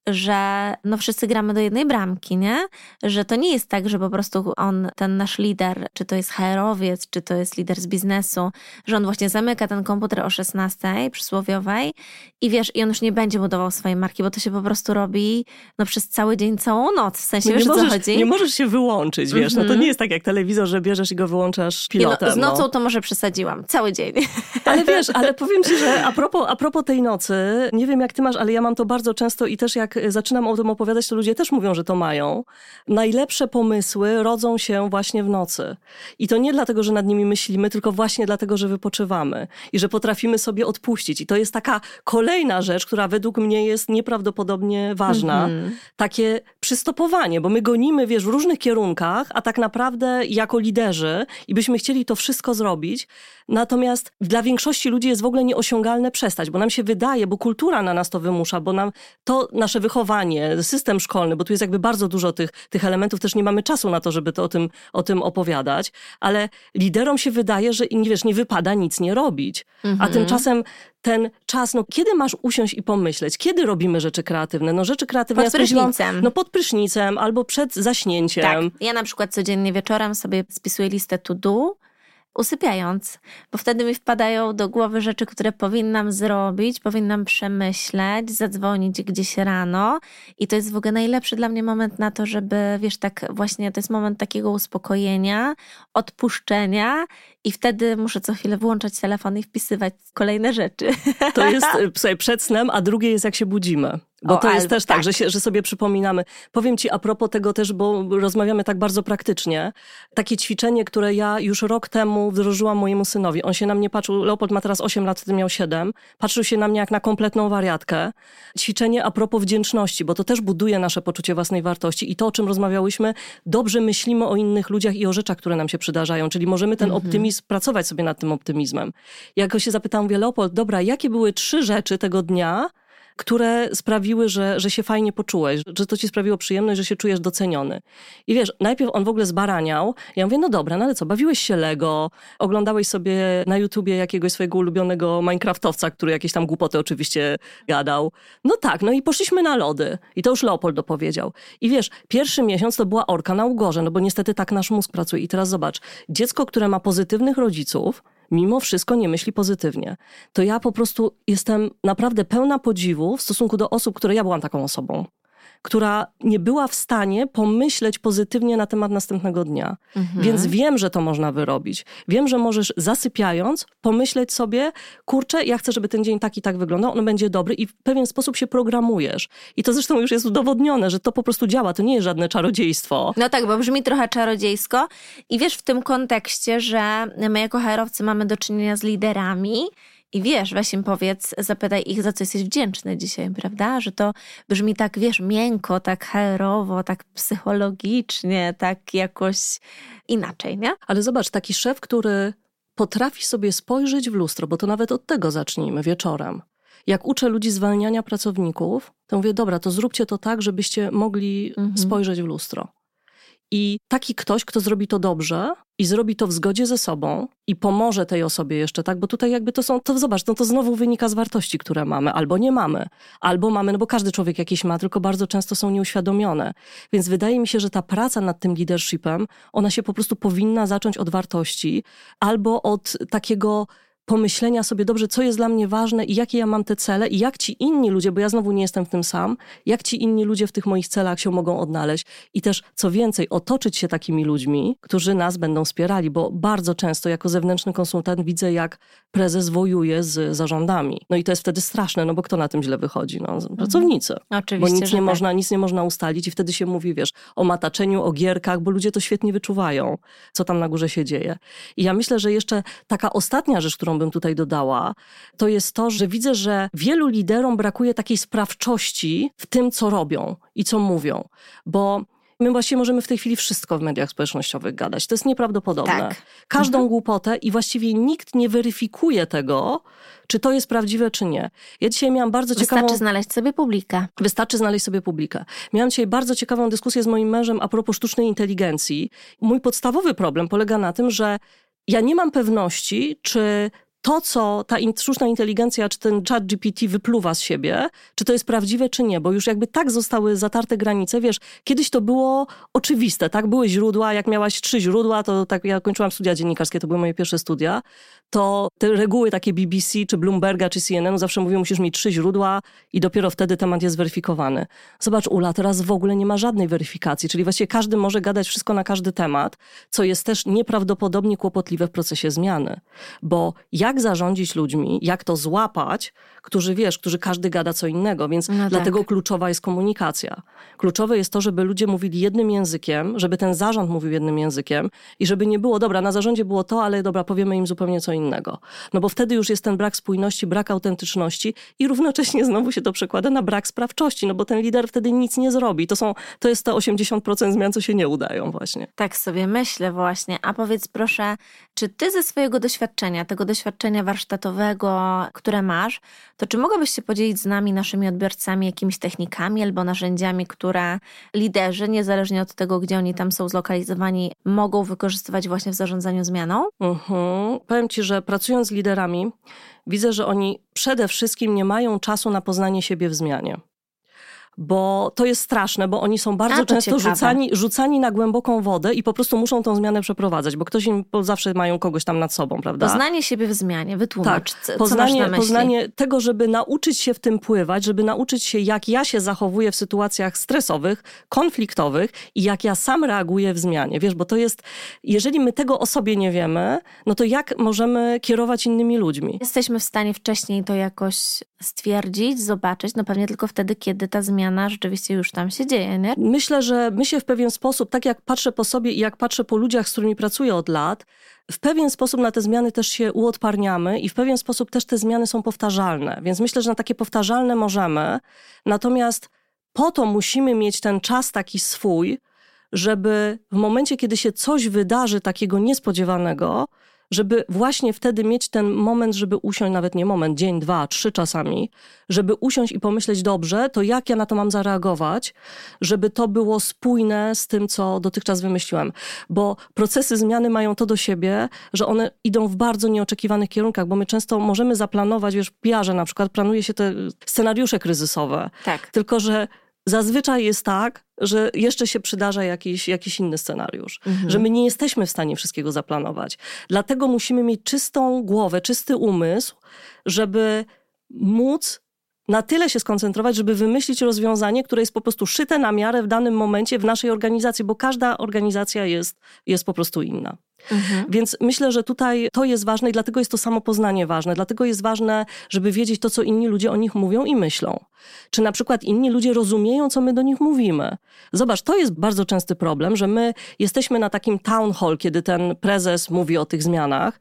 że no wszyscy gramy do jednej bramki, nie? Że to nie jest tak, że po prostu on, ten nasz lider, czy to jest HR-owiec, czy to jest lider z biznesu, że on właśnie zamyka ten komputer o 16 przysłowiowej i wiesz, i on już nie będzie budował swojej marki, bo to się po prostu robi no przez cały dzień, całą noc. W sensie, no wiesz, możesz, co chodzi? Nie możesz się wyłączyć, wiesz, mm-hmm. no to mhm. nie jest tak jak telewizor, że bierzesz i go wyłączasz pilotem. No, z nocą no. to może przesadziłam, cały dzień. Ale wiesz, ale powiem ci, że a propos, a propos tej nocy, nie wiem jak ty masz, ale ja mam to bardzo często i też jak jak zaczynam o tym opowiadać, to ludzie też mówią, że to mają. Najlepsze pomysły rodzą się właśnie w nocy. I to nie dlatego, że nad nimi myślimy, tylko właśnie dlatego, że wypoczywamy i że potrafimy sobie odpuścić. I to jest taka kolejna rzecz, która według mnie jest nieprawdopodobnie ważna. Mm -hmm. Takie przystopowanie, bo my gonimy, wiesz, w różnych kierunkach, a tak naprawdę jako liderzy i byśmy chcieli to wszystko zrobić, natomiast dla większości ludzi jest w ogóle nieosiągalne przestać, bo nam się wydaje, bo kultura na nas to wymusza, bo nam to nasze wychowanie, system szkolny, bo tu jest jakby bardzo dużo tych, tych elementów, też nie mamy czasu na to, żeby to o tym, o tym opowiadać, ale liderom się wydaje, że nie wiesz, nie wypada nic nie robić. Mhm. A tymczasem ten czas, no kiedy masz usiąść i pomyśleć, kiedy robimy rzeczy kreatywne? No rzeczy kreatywne... Pod prysznicem. No pod prysznicem albo przed zaśnięciem. Tak. Ja na przykład codziennie wieczorem sobie spisuję listę to do usypiając, bo wtedy mi wpadają do głowy rzeczy, które powinnam zrobić, powinnam przemyśleć, zadzwonić gdzieś rano. I to jest w ogóle najlepszy dla mnie moment na to, żeby, wiesz, tak właśnie to jest moment takiego uspokojenia, odpuszczenia i wtedy muszę co chwilę włączać telefon i wpisywać kolejne rzeczy. To jest sobie przed snem, a drugie jest jak się budzimy. Bo o, to jest też tak, tak że, się, że sobie przypominamy. Powiem ci a propos tego też, bo rozmawiamy tak bardzo praktycznie. Takie ćwiczenie, które ja już rok temu wdrożyłam mojemu synowi. On się na mnie patrzył, Leopold ma teraz 8 lat, wtedy miał 7. Patrzył się na mnie jak na kompletną wariatkę. Ćwiczenie a propos wdzięczności, bo to też buduje nasze poczucie własnej wartości i to, o czym rozmawiałyśmy, dobrze myślimy o innych ludziach i o rzeczach, które nam się przydarzają, czyli możemy ten mhm. optymizm, pracować sobie nad tym optymizmem. Jak go się zapytałam, Leopold, dobra, jakie były trzy rzeczy tego dnia, które sprawiły, że, że się fajnie poczułeś, że to ci sprawiło przyjemność, że się czujesz doceniony. I wiesz, najpierw on w ogóle zbaraniał. Ja mówię, no dobra, no ale co, bawiłeś się Lego, oglądałeś sobie na YouTubie jakiegoś swojego ulubionego Minecraftowca, który jakieś tam głupoty oczywiście gadał. No tak, no i poszliśmy na lody. I to już Leopold dopowiedział. I wiesz, pierwszy miesiąc to była orka na ugorze, no bo niestety tak nasz mózg pracuje. I teraz zobacz, dziecko, które ma pozytywnych rodziców, mimo wszystko nie myśli pozytywnie. To ja po prostu jestem naprawdę pełna podziwu w stosunku do osób, które ja byłam taką osobą która nie była w stanie pomyśleć pozytywnie na temat następnego dnia. Mhm. Więc wiem, że to można wyrobić. Wiem, że możesz zasypiając pomyśleć sobie, kurczę, ja chcę, żeby ten dzień tak i tak wyglądał, on będzie dobry i w pewien sposób się programujesz. I to zresztą już jest udowodnione, że to po prostu działa, to nie jest żadne czarodziejstwo. No tak, bo brzmi trochę czarodziejsko i wiesz w tym kontekście, że my jako herowcy mamy do czynienia z liderami, i wiesz, weź im powiedz, zapytaj ich, za co jesteś wdzięczny dzisiaj, prawda? Że to brzmi tak, wiesz, miękko, tak herowo, tak psychologicznie, tak jakoś inaczej, nie? Ale zobacz, taki szef, który potrafi sobie spojrzeć w lustro, bo to nawet od tego zacznijmy wieczorem. Jak uczę ludzi zwalniania pracowników, to mówię, dobra, to zróbcie to tak, żebyście mogli mhm. spojrzeć w lustro. I taki ktoś, kto zrobi to dobrze i zrobi to w zgodzie ze sobą i pomoże tej osobie jeszcze, tak? Bo tutaj jakby to są, to zobacz, no to znowu wynika z wartości, które mamy, albo nie mamy, albo mamy, no bo każdy człowiek jakieś ma, tylko bardzo często są nieuświadomione. Więc wydaje mi się, że ta praca nad tym leadershipem, ona się po prostu powinna zacząć od wartości albo od takiego pomyślenia sobie dobrze, co jest dla mnie ważne i jakie ja mam te cele i jak ci inni ludzie, bo ja znowu nie jestem w tym sam, jak ci inni ludzie w tych moich celach się mogą odnaleźć i też co więcej, otoczyć się takimi ludźmi, którzy nas będą wspierali, bo bardzo często jako zewnętrzny konsultant widzę, jak prezes wojuje z zarządami. No i to jest wtedy straszne, no bo kto na tym źle wychodzi? No, mhm. pracownicy. Oczywiście, bo nic nie, tak. można, nic nie można ustalić i wtedy się mówi, wiesz, o mataczeniu, o gierkach, bo ludzie to świetnie wyczuwają, co tam na górze się dzieje. I ja myślę, że jeszcze taka ostatnia rzecz, którą bym tutaj dodała, to jest to, że widzę, że wielu liderom brakuje takiej sprawczości w tym, co robią i co mówią. Bo My właściwie możemy w tej chwili wszystko w mediach społecznościowych gadać. To jest nieprawdopodobne. Tak. Każdą Mhm. głupotę i właściwie nikt nie weryfikuje tego, czy to jest prawdziwe, czy nie. Ja dzisiaj miałam bardzo ciekawą... Wystarczy znaleźć sobie publikę. Wystarczy znaleźć sobie publikę. Miałam dzisiaj bardzo ciekawą dyskusję z moim mężem a propos sztucznej inteligencji. Mój podstawowy problem polega na tym, że ja nie mam pewności, czy to, co ta in- sztuczna inteligencja, czy ten chat GPT wypluwa z siebie, czy to jest prawdziwe, czy nie, bo już jakby tak zostały zatarte granice, wiesz, kiedyś to było oczywiste, tak, były źródła, jak miałaś trzy źródła, to tak, ja kończyłam studia dziennikarskie, to były moje pierwsze studia, to te reguły takie BBC, czy Bloomberga, czy CNN zawsze mówią, musisz mieć trzy źródła i dopiero wtedy temat jest weryfikowany. Zobacz, Ula, teraz w ogóle nie ma żadnej weryfikacji, czyli właściwie każdy może gadać wszystko na każdy temat, co jest też nieprawdopodobnie kłopotliwe w procesie zmiany. Bo jak zarządzić ludźmi, jak to złapać, którzy wiesz, którzy każdy gada co innego, więc No tak. dlatego kluczowa jest komunikacja. Kluczowe jest to, żeby ludzie mówili jednym językiem, żeby ten zarząd mówił jednym językiem i żeby nie było, dobra, na zarządzie było to, ale dobra, powiemy im zupełnie co innego. No bo wtedy już jest ten brak spójności, brak autentyczności i równocześnie znowu się to przekłada na brak sprawczości, no bo ten lider wtedy nic nie zrobi. To, są, to jest te 80% zmian, co się nie udają właśnie. Tak sobie myślę właśnie. A powiedz proszę, czy ty ze swojego doświadczenia, tego doświadczenia warsztatowego, które masz, to czy mogłabyś się podzielić z nami, naszymi odbiorcami, jakimiś technikami albo narzędziami, które liderzy, niezależnie od tego, gdzie oni tam są zlokalizowani, mogą wykorzystywać właśnie w zarządzaniu zmianą? Mhm. Powiem ci, że pracując z liderami, widzę, że oni przede wszystkim nie mają czasu na poznanie siebie w zmianie. Bo to jest straszne, bo oni są bardzo A, to często ciekawe. rzucani, rzucani na głęboką wodę i po prostu muszą tą zmianę przeprowadzać, bo ktoś im, bo zawsze mają kogoś tam nad sobą, prawda? Poznanie siebie w zmianie, wytłumacz, co, co masz poznanie, na myśli. poznanie tego, żeby nauczyć się w tym pływać, żeby nauczyć się, jak ja się zachowuję w sytuacjach stresowych, konfliktowych i jak ja sam reaguję w zmianie. Wiesz, bo to jest, jeżeli my tego o sobie nie wiemy, no to jak możemy kierować innymi ludźmi? Jesteśmy w stanie wcześniej to jakoś stwierdzić, zobaczyć, no pewnie tylko wtedy, kiedy ta zmiana rzeczywiście już tam się dzieje, nie? Myślę, że my się w pewien sposób, tak jak patrzę po sobie i jak patrzę po ludziach, z którymi pracuję od lat, w pewien sposób na te zmiany też się uodparniamy i w pewien sposób też te zmiany są powtarzalne. Więc myślę, że na takie powtarzalne możemy. Natomiast po to musimy mieć ten czas taki swój, żeby w momencie, kiedy się coś wydarzy takiego niespodziewanego, żeby właśnie wtedy mieć ten moment, żeby usiąść, nawet nie moment, dzień, dwa, trzy czasami, żeby usiąść i pomyśleć dobrze, to jak ja na to mam zareagować, żeby to było spójne z tym, co dotychczas wymyśliłem. Bo procesy zmiany mają to do siebie, że one idą w bardzo nieoczekiwanych kierunkach, bo my często możemy zaplanować, wiesz, w PR-ze na przykład planuje się te scenariusze kryzysowe, Tak. tylko że zazwyczaj jest tak, że jeszcze się przydarza jakiś, jakiś inny scenariusz, Mhm. że my nie jesteśmy w stanie wszystkiego zaplanować. Dlatego musimy mieć czystą głowę, czysty umysł, żeby móc na tyle się skoncentrować, żeby wymyślić rozwiązanie, które jest po prostu szyte na miarę w danym momencie w naszej organizacji, bo każda organizacja jest, jest po prostu inna. Mhm. Więc myślę, że tutaj to jest ważne i dlatego jest to samopoznanie ważne. Dlatego jest ważne, żeby wiedzieć to, co inni ludzie o nich mówią i myślą. Czy na przykład inni ludzie rozumieją, co my do nich mówimy. Zobacz, to jest bardzo częsty problem, że my jesteśmy na takim town hall, kiedy ten prezes mówi o tych zmianach.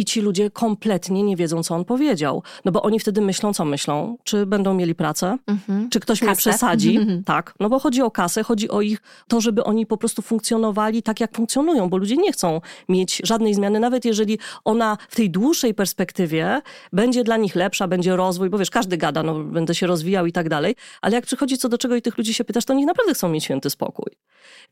I ci ludzie kompletnie nie wiedzą, co on powiedział. No bo oni wtedy myślą, co myślą. Czy będą mieli pracę? Mhm. Czy ktoś mnie Kasę. przesadzi? Mhm. Tak. No bo chodzi o kasę, chodzi o ich, to, żeby oni po prostu funkcjonowali tak, jak funkcjonują, bo ludzie nie chcą mieć żadnej zmiany, nawet jeżeli ona w tej dłuższej perspektywie będzie dla nich lepsza, będzie rozwój, bo wiesz, każdy gada, no będę się rozwijał i tak dalej, ale jak przychodzi co do czego i tych ludzi się pytasz, to oni naprawdę chcą mieć święty spokój.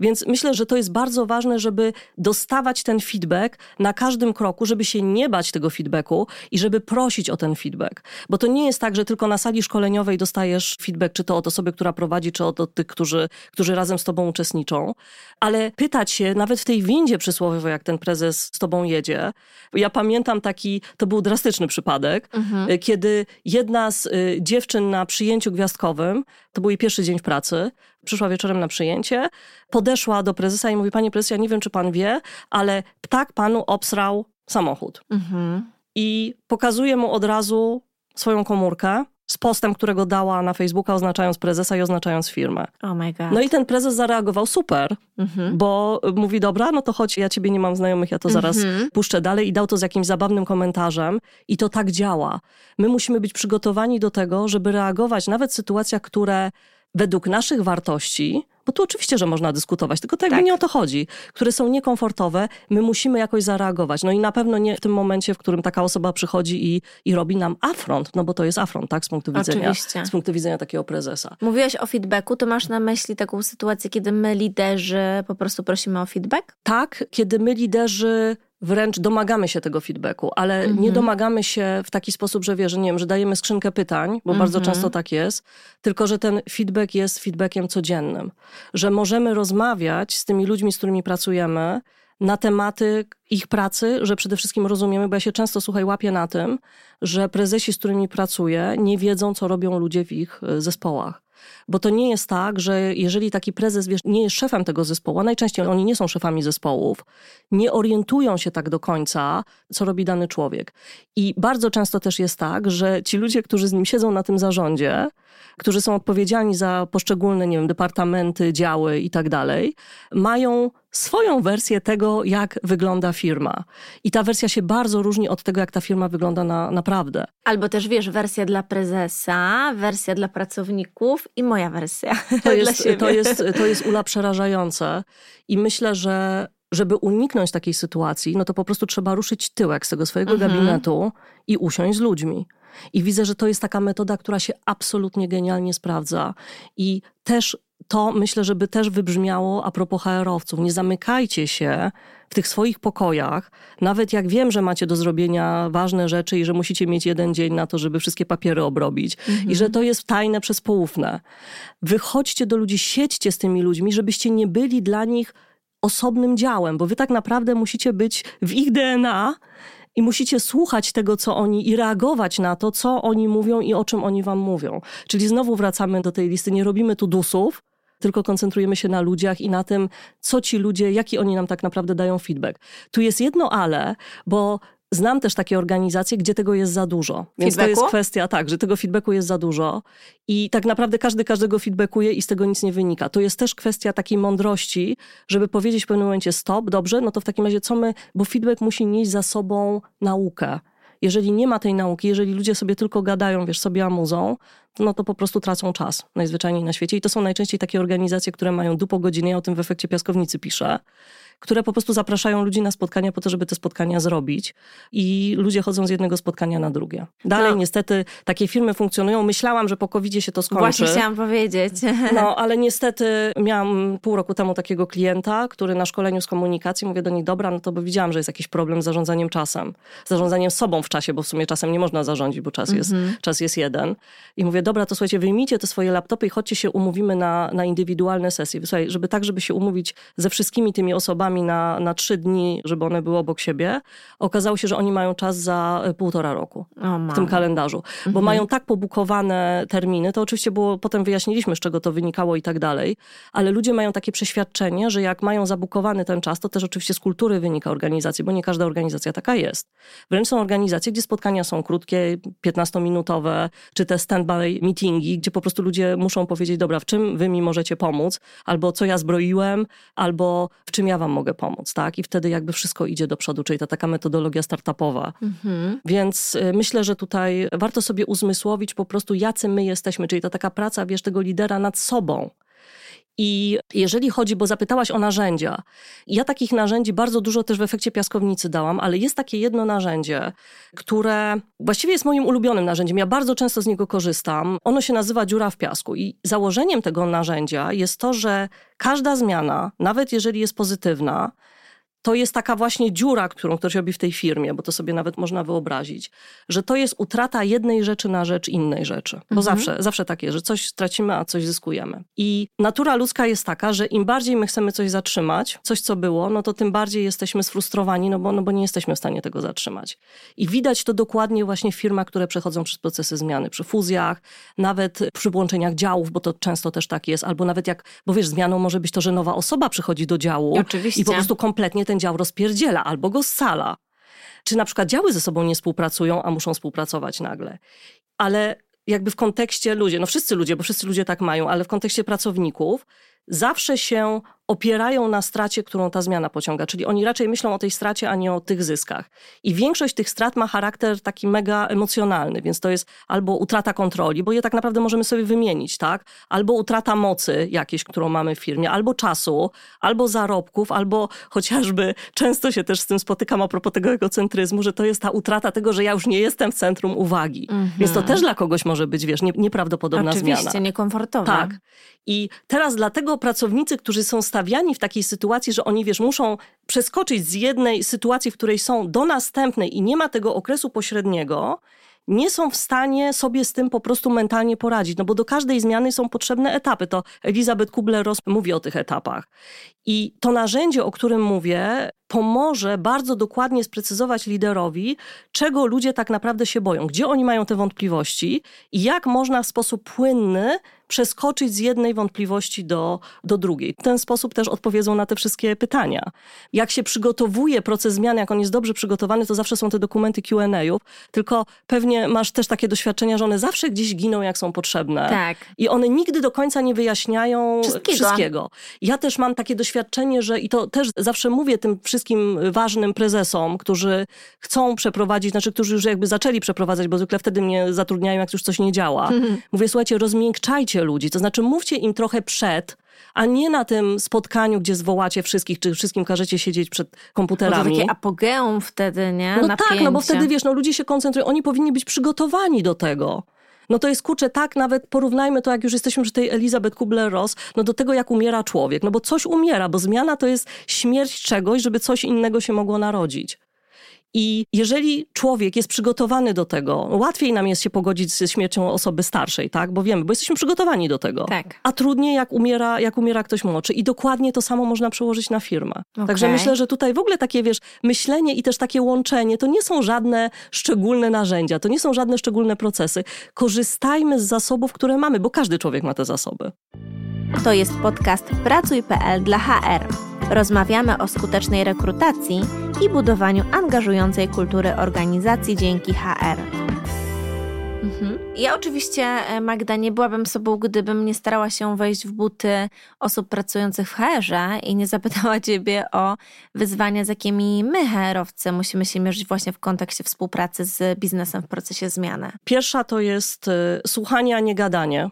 Więc myślę, że to jest bardzo ważne, żeby dostawać ten feedback na każdym kroku, żeby się nie bać tego feedbacku i żeby prosić o ten feedback. Bo to nie jest tak, że tylko na sali szkoleniowej dostajesz feedback, czy to od osoby, która prowadzi, czy od, od tych, którzy, którzy razem z tobą uczestniczą. Ale pytać się, nawet w tej windzie przysłowiowej, jak ten prezes z tobą jedzie. Ja pamiętam taki, to był drastyczny przypadek, mhm. kiedy jedna z y, dziewczyn na przyjęciu gwiazdkowym, to był jej pierwszy dzień w pracy, przyszła wieczorem na przyjęcie, podeszła do prezesa i mówi, panie prezesie, ja nie wiem, czy pan wie, ale ptak panu obsrał samochód. Mhm. I pokazuje mu od razu swoją komórkę z postem, którego dała na Facebooka, oznaczając prezesa i oznaczając firmę. Oh my God. No i ten prezes zareagował super, mhm. bo mówi, dobra, no to chodź, ja ciebie nie mam znajomych, ja to zaraz mhm. puszczę dalej i dał to z jakimś zabawnym komentarzem i to tak działa. My musimy być przygotowani do tego, żeby reagować nawet w sytuacjach, które według naszych wartości, bo tu oczywiście, że można dyskutować, tylko tak, tak. nie o to chodzi, które są niekomfortowe, my musimy jakoś zareagować. No i na pewno nie w tym momencie, w którym taka osoba przychodzi i, i robi nam afront, no bo to jest afront, tak, z punktu widzenia, oczywiście. z punktu widzenia takiego prezesa. Mówiłaś o feedbacku, to masz na myśli taką sytuację, kiedy my liderzy po prostu prosimy o feedback? Tak, kiedy my liderzy wręcz domagamy się tego feedbacku, ale mhm. nie domagamy się w taki sposób, że nie wiem, że dajemy skrzynkę pytań, bo mhm. bardzo często tak jest, tylko że ten feedback jest feedbackiem codziennym, że możemy rozmawiać z tymi ludźmi, z którymi pracujemy, na tematy ich pracy, że przede wszystkim rozumiemy, bo ja się często, słuchaj, łapię na tym, że prezesi, z którymi pracuję, nie wiedzą, co robią ludzie w ich e, zespołach. Bo to nie jest tak, że jeżeli taki prezes wiesz, nie jest szefem tego zespołu, a najczęściej oni nie są szefami zespołów, nie orientują się tak do końca, co robi dany człowiek. I bardzo często też jest tak, że ci ludzie, którzy z nim siedzą na tym zarządzie, którzy są odpowiedzialni za poszczególne, nie wiem, departamenty, działy i tak dalej, mają swoją wersję tego, jak wygląda firma. I ta wersja się bardzo różni od tego, jak ta firma wygląda na, naprawdę. Albo też, wiesz, wersja dla prezesa, wersja dla pracowników i moja wersja to jest, To jest, to jest ula przerażające. I myślę, że żeby uniknąć takiej sytuacji, no to po prostu trzeba ruszyć tyłek z tego swojego mhm. gabinetu i usiąść z ludźmi. I widzę, że to jest taka metoda, która się absolutnie genialnie sprawdza. I też to myślę, żeby też wybrzmiało a propos HR-owców. Nie zamykajcie się w tych swoich pokojach, nawet jak wiem, że macie do zrobienia ważne rzeczy i że musicie mieć jeden dzień na to, żeby wszystkie papiery obrobić mhm. i że to jest tajne przez poufne. Wychodźcie do ludzi, siedźcie z tymi ludźmi, żebyście nie byli dla nich osobnym działem, bo wy tak naprawdę musicie być w ich DNA i musicie słuchać tego, co oni i reagować na to, co oni mówią i o czym oni wam mówią. Czyli znowu wracamy do tej listy. Nie robimy tu dusów, tylko koncentrujemy się na ludziach i na tym, co ci ludzie, jaki oni nam tak naprawdę dają feedback. Tu jest jedno ale, bo Znam też takie organizacje, gdzie tego jest za dużo. Więc feedbacku? to jest kwestia, tak, że tego feedbacku jest za dużo i tak naprawdę każdy każdego feedbackuje i z tego nic nie wynika. To jest też kwestia takiej mądrości, żeby powiedzieć w pewnym momencie stop, dobrze, no to w takim razie co my, bo feedback musi nieść za sobą naukę. Jeżeli nie ma tej nauki, jeżeli ludzie sobie tylko gadają, wiesz, sobie amuzą, no to po prostu tracą czas najzwyczajniej na świecie. I to są najczęściej takie organizacje, które mają dupo godziny, ja o tym w efekcie piaskownicy piszę które po prostu zapraszają ludzi na spotkania po to, żeby te spotkania zrobić i ludzie chodzą z jednego spotkania na drugie. Dalej no. niestety takie firmy funkcjonują. Myślałam, że po covid się to skończy. Właśnie chciałam powiedzieć. No, ale niestety miałam pół roku temu takiego klienta, który na szkoleniu z komunikacji, mówię do nich, dobra, no to bo widziałam, że jest jakiś problem z zarządzaniem czasem. Zarządzaniem sobą w czasie, bo w sumie czasem nie można zarządzić, bo czas, jest, mhm. czas jest jeden. I mówię, dobra, to słuchajcie, wyjmijcie te swoje laptopy i chodźcie się umówimy na, na indywidualne sesje. Słuchaj, żeby tak, żeby się umówić ze wszystkimi tymi osobami, na, na trzy dni, żeby one były obok siebie. Okazało się, że oni mają czas za e, półtora roku w tym kalendarzu, mhm. bo mają tak pobukowane terminy. To oczywiście było, potem wyjaśniliśmy, z czego to wynikało i tak dalej, ale ludzie mają takie przeświadczenie, że jak mają zabukowany ten czas, to też oczywiście z kultury wynika organizacji, bo nie każda organizacja taka jest. Wręcz są organizacje, gdzie spotkania są krótkie, 15-minutowe, czy te stand-by meetingi, gdzie po prostu ludzie muszą powiedzieć, dobra, w czym wy mi możecie pomóc, albo co ja zbroiłem, albo w czym ja wam mogę pomóc, tak? I wtedy jakby wszystko idzie do przodu, czyli ta taka metodologia startupowa. Mhm. Więc y, myślę, że tutaj warto sobie uzmysłowić po prostu, jacy my jesteśmy, czyli ta taka praca, wiesz, tego lidera nad sobą. I jeżeli chodzi, bo zapytałaś o narzędzia, ja takich narzędzi bardzo dużo też w efekcie piaskownicy dałam, ale jest takie jedno narzędzie, które właściwie jest moim ulubionym narzędziem. Ja bardzo często z niego korzystam. Ono się nazywa dziura w piasku. I założeniem tego narzędzia jest to, że każda zmiana, nawet jeżeli jest pozytywna, to jest taka właśnie dziura, którą ktoś robi w tej firmie, bo to sobie nawet można wyobrazić, że to jest utrata jednej rzeczy na rzecz innej rzeczy. Bo mhm. zawsze, zawsze tak jest, że coś stracimy, a coś zyskujemy. I natura ludzka jest taka, że im bardziej my chcemy coś zatrzymać, coś co było, no to tym bardziej jesteśmy sfrustrowani, no bo, no bo nie jesteśmy w stanie tego zatrzymać. I widać to dokładnie właśnie w firmach, które przechodzą przez procesy zmiany, przy fuzjach, nawet przy włączeniach działów, bo to często też tak jest, albo nawet jak, bo wiesz, zmianą może być to, że nowa osoba przychodzi do działu Oczywiście. i po prostu kompletnie ten dział rozpierdziela albo go scala. Czy na przykład działy ze sobą nie współpracują, a muszą współpracować nagle. Ale jakby w kontekście ludzie, no wszyscy ludzie, bo wszyscy ludzie tak mają, ale w kontekście pracowników, zawsze się opierają na stracie, którą ta zmiana pociąga. Czyli oni raczej myślą o tej stracie, a nie o tych zyskach. I większość tych strat ma charakter taki mega emocjonalny, więc to jest albo utrata kontroli, bo je tak naprawdę możemy sobie wymienić, tak? Albo utrata mocy jakiejś, którą mamy w firmie, albo czasu, albo zarobków, albo chociażby często się też z tym spotykam a propos tego egocentryzmu, że to jest ta utrata tego, że ja już nie jestem w centrum uwagi. -hmm. Więc to też dla kogoś może być, wiesz, nie, nieprawdopodobna Oczywiście, zmiana. Oczywiście, niekomfortowa. Tak. I teraz dlatego pracownicy, którzy są stawiani w takiej sytuacji, że oni, wiesz, muszą przeskoczyć z jednej sytuacji, w której są, do następnej i nie ma tego okresu pośredniego, nie są w stanie sobie z tym po prostu mentalnie poradzić, no bo do każdej zmiany są potrzebne etapy. To Elizabeth Kubler-Ross mówi o tych etapach. I to narzędzie, o którym mówię, pomoże bardzo dokładnie sprecyzować liderowi, czego ludzie tak naprawdę się boją, gdzie oni mają te wątpliwości i jak można w sposób płynny przeskoczyć z jednej wątpliwości do, do drugiej. W ten sposób też odpowiedzą na te wszystkie pytania. Jak się przygotowuje proces zmiany, jak on jest dobrze przygotowany, to zawsze są te dokumenty Q&A'ów, tylko pewnie masz też takie doświadczenia, że one zawsze gdzieś giną, jak są potrzebne. Tak. I one nigdy do końca nie wyjaśniają wszystkiego. wszystkiego. Ja też mam takie doświadczenie, że i to też zawsze mówię tym wszystkim ważnym prezesom, którzy chcą przeprowadzić, znaczy, którzy już jakby zaczęli przeprowadzać, bo zwykle wtedy mnie zatrudniają, jak już coś nie działa. Mhm. Mówię, słuchajcie, rozmiękczajcie ludzi, to znaczy mówcie im trochę przed, a nie na tym spotkaniu, gdzie zwołacie wszystkich, czy wszystkim każecie siedzieć przed komputerami. Bo to takie apogeum wtedy, nie? No Napięcie. tak, no bo wtedy wiesz, no ludzie się koncentrują, oni powinni być przygotowani do tego. No to jest, kurczę, tak nawet porównajmy to, jak już jesteśmy przy tej Elizabeth Kubler-Ross, no do tego, jak umiera człowiek. No bo coś umiera, bo zmiana to jest śmierć czegoś, żeby coś innego się mogło narodzić. I jeżeli człowiek jest przygotowany do tego, łatwiej nam jest się pogodzić ze śmiercią osoby starszej, tak? Bo wiemy, bo jesteśmy przygotowani do tego. Tak. A trudniej, jak umiera, jak umiera ktoś młodszy. I dokładnie to samo można przełożyć na firmę. Okay. Także myślę, że tutaj w ogóle takie, wiesz, myślenie i też takie łączenie, to nie są żadne szczególne narzędzia, to nie są żadne szczególne procesy. Korzystajmy z zasobów, które mamy, bo każdy człowiek ma te zasoby. To jest podcast Pracuj.pl dla HR. Rozmawiamy o skutecznej rekrutacji i budowaniu angażującej kultury organizacji dzięki HR. Mhm. Ja oczywiście, e, Magda, nie byłabym sobą, gdybym nie starała się wejść w buty osób pracujących w HR-ze i nie zapytała Ciebie o wyzwania, z jakimi my, HR-owcy, musimy się mierzyć właśnie w kontekście współpracy z biznesem w procesie zmiany. Pierwsza to jest y, słuchanie, a nie gadanie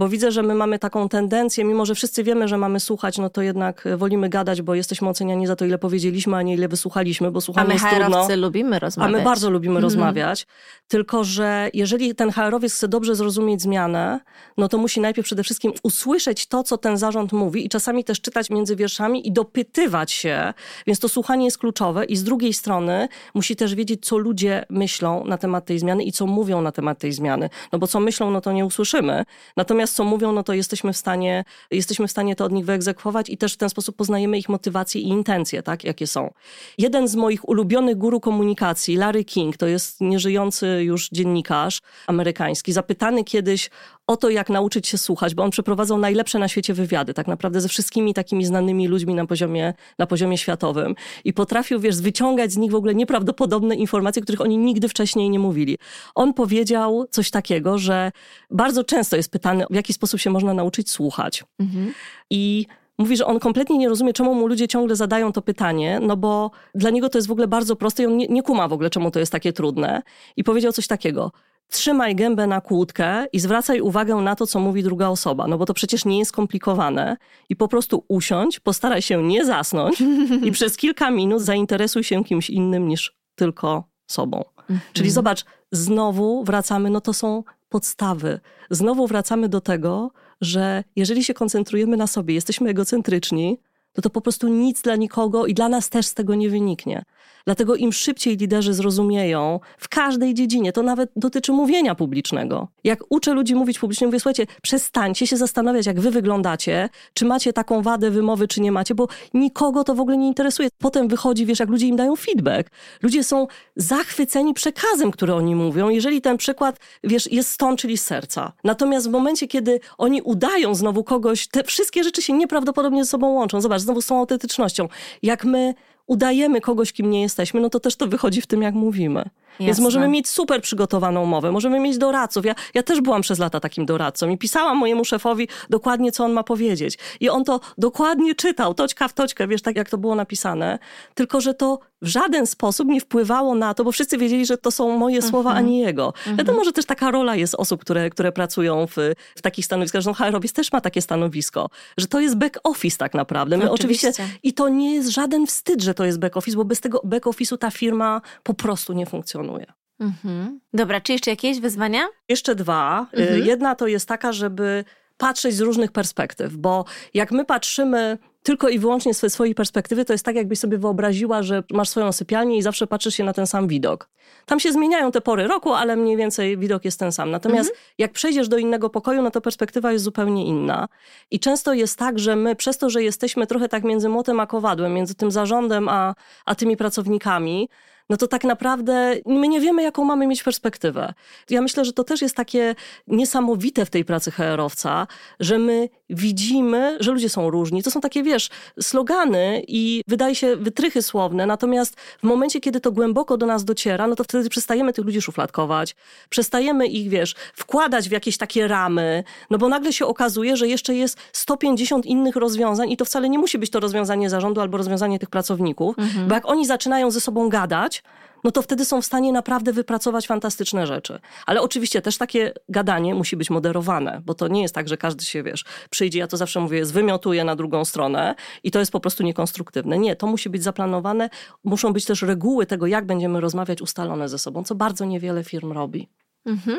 bo widzę, że my mamy taką tendencję, mimo że wszyscy wiemy, że mamy słuchać, no to jednak wolimy gadać, bo jesteśmy oceniani za to, ile powiedzieliśmy, a nie ile wysłuchaliśmy, bo słuchamy jest trudno. A my lubimy rozmawiać. A my bardzo lubimy mm. rozmawiać, tylko że jeżeli ten HR-owiec chce dobrze zrozumieć zmianę, no to musi najpierw przede wszystkim usłyszeć to, co ten zarząd mówi i czasami też czytać między wierszami i dopytywać się, więc to słuchanie jest kluczowe i z drugiej strony musi też wiedzieć, co ludzie myślą na temat tej zmiany i co mówią na temat tej zmiany, no bo co myślą, no to nie usłyszymy. Natomiast co mówią, no to jesteśmy w stanie, jesteśmy w stanie to od nich wyegzekwować i też w ten sposób poznajemy ich motywacje i intencje, tak, jakie są. Jeden z moich ulubionych guru komunikacji, Larry King, to jest nieżyjący już dziennikarz amerykański, zapytany kiedyś o to, jak nauczyć się słuchać, bo on przeprowadzał najlepsze na świecie wywiady, tak naprawdę ze wszystkimi takimi znanymi ludźmi na poziomie, na poziomie światowym. I potrafił, wiesz, wyciągać z nich w ogóle nieprawdopodobne informacje, których oni nigdy wcześniej nie mówili. On powiedział coś takiego, że bardzo często jest pytany, w jaki sposób się można nauczyć słuchać. Mhm. I mówi, że on kompletnie nie rozumie, czemu mu ludzie ciągle zadają to pytanie, no bo dla niego to jest w ogóle bardzo proste i on nie, nie kuma w ogóle, czemu to jest takie trudne. I powiedział coś takiego. Trzymaj gębę na kłódkę i zwracaj uwagę na to, co mówi druga osoba, no bo to przecież nie jest skomplikowane i po prostu usiądź, postaraj się nie zasnąć i przez kilka minut zainteresuj się kimś innym niż tylko sobą. Mhm. Czyli zobacz, znowu wracamy, no to są podstawy. Znowu wracamy do tego, że jeżeli się koncentrujemy na sobie, jesteśmy egocentryczni, to to po prostu nic dla nikogo i dla nas też z tego nie wyniknie. Dlatego im szybciej liderzy zrozumieją w każdej dziedzinie, to nawet dotyczy mówienia publicznego. Jak uczę ludzi mówić publicznie, mówię, słuchajcie, przestańcie się zastanawiać, jak wy wyglądacie, czy macie taką wadę wymowy, czy nie macie, bo nikogo to w ogóle nie interesuje. Potem wychodzi, wiesz, jak ludzie im dają feedback. Ludzie są zachwyceni przekazem, który oni mówią, jeżeli ten przykład, wiesz, jest stąd, czyli z serca. Natomiast w momencie, kiedy oni udają znowu kogoś, te wszystkie rzeczy się nieprawdopodobnie ze sobą łączą. Zobacz, znowu z tą autentycznością. Jak my udajemy kogoś, kim nie jesteśmy, no to też to wychodzi w tym, jak mówimy. Jasne. Więc możemy mieć super przygotowaną mowę, możemy mieć doradców. Ja, ja też byłam przez lata takim doradcą i pisałam mojemu szefowi dokładnie, co on ma powiedzieć. I on to dokładnie czytał, toćka w toćkę, wiesz, tak jak to było napisane. Tylko, że to w żaden sposób nie wpływało na to, bo wszyscy wiedzieli, że to są moje słowa, a nie jego. Mhm. Wiadomo, że też taka rola jest osób, które, które pracują w, w takich stanowiskach, że no, HR też ma takie stanowisko, że to jest back office tak naprawdę. My oczywiście. oczywiście. I to nie jest żaden wstyd, że to jest back office, bo bez tego back office'u ta firma po prostu nie funkcjonuje. Mhm. Dobra, czy jeszcze jakieś wyzwania? Jeszcze dwa. Mhm. Jedna to jest taka, żeby patrzeć z różnych perspektyw, bo jak my patrzymy tylko i wyłącznie ze swojej perspektywy, to jest tak, jakbyś sobie wyobraziła, że masz swoją sypialnię i zawsze patrzysz się na ten sam widok. Tam się zmieniają te pory roku, ale mniej więcej widok jest ten sam. Natomiast mhm. jak przejdziesz do innego pokoju, no to perspektywa jest zupełnie inna. I często jest tak, że my przez to, że jesteśmy trochę tak między młotem a kowadłem, między tym zarządem a, a tymi pracownikami, no to tak naprawdę my nie wiemy, jaką mamy mieć perspektywę. Ja myślę, że to też jest takie niesamowite w tej pracy HR-owca, że my widzimy, że ludzie są różni. To są takie, wiesz, slogany i wydaje się wytrychy słowne, natomiast w momencie, kiedy to głęboko do nas dociera, no to wtedy przestajemy tych ludzi szufladkować, przestajemy ich, wiesz, wkładać w jakieś takie ramy, no bo nagle się okazuje, że jeszcze jest 150 innych rozwiązań i to wcale nie musi być to rozwiązanie zarządu albo rozwiązanie tych pracowników, mhm. bo jak oni zaczynają ze sobą gadać, no to wtedy są w stanie naprawdę wypracować fantastyczne rzeczy. Ale oczywiście też takie gadanie musi być moderowane, bo to nie jest tak, że każdy się, wiesz, przyjdzie, ja to zawsze mówię, zwymiotuje na drugą stronę i to jest po prostu niekonstruktywne. Nie, to musi być zaplanowane. Muszą być też reguły tego, jak będziemy rozmawiać ustalone ze sobą, co bardzo niewiele firm robi. Mhm.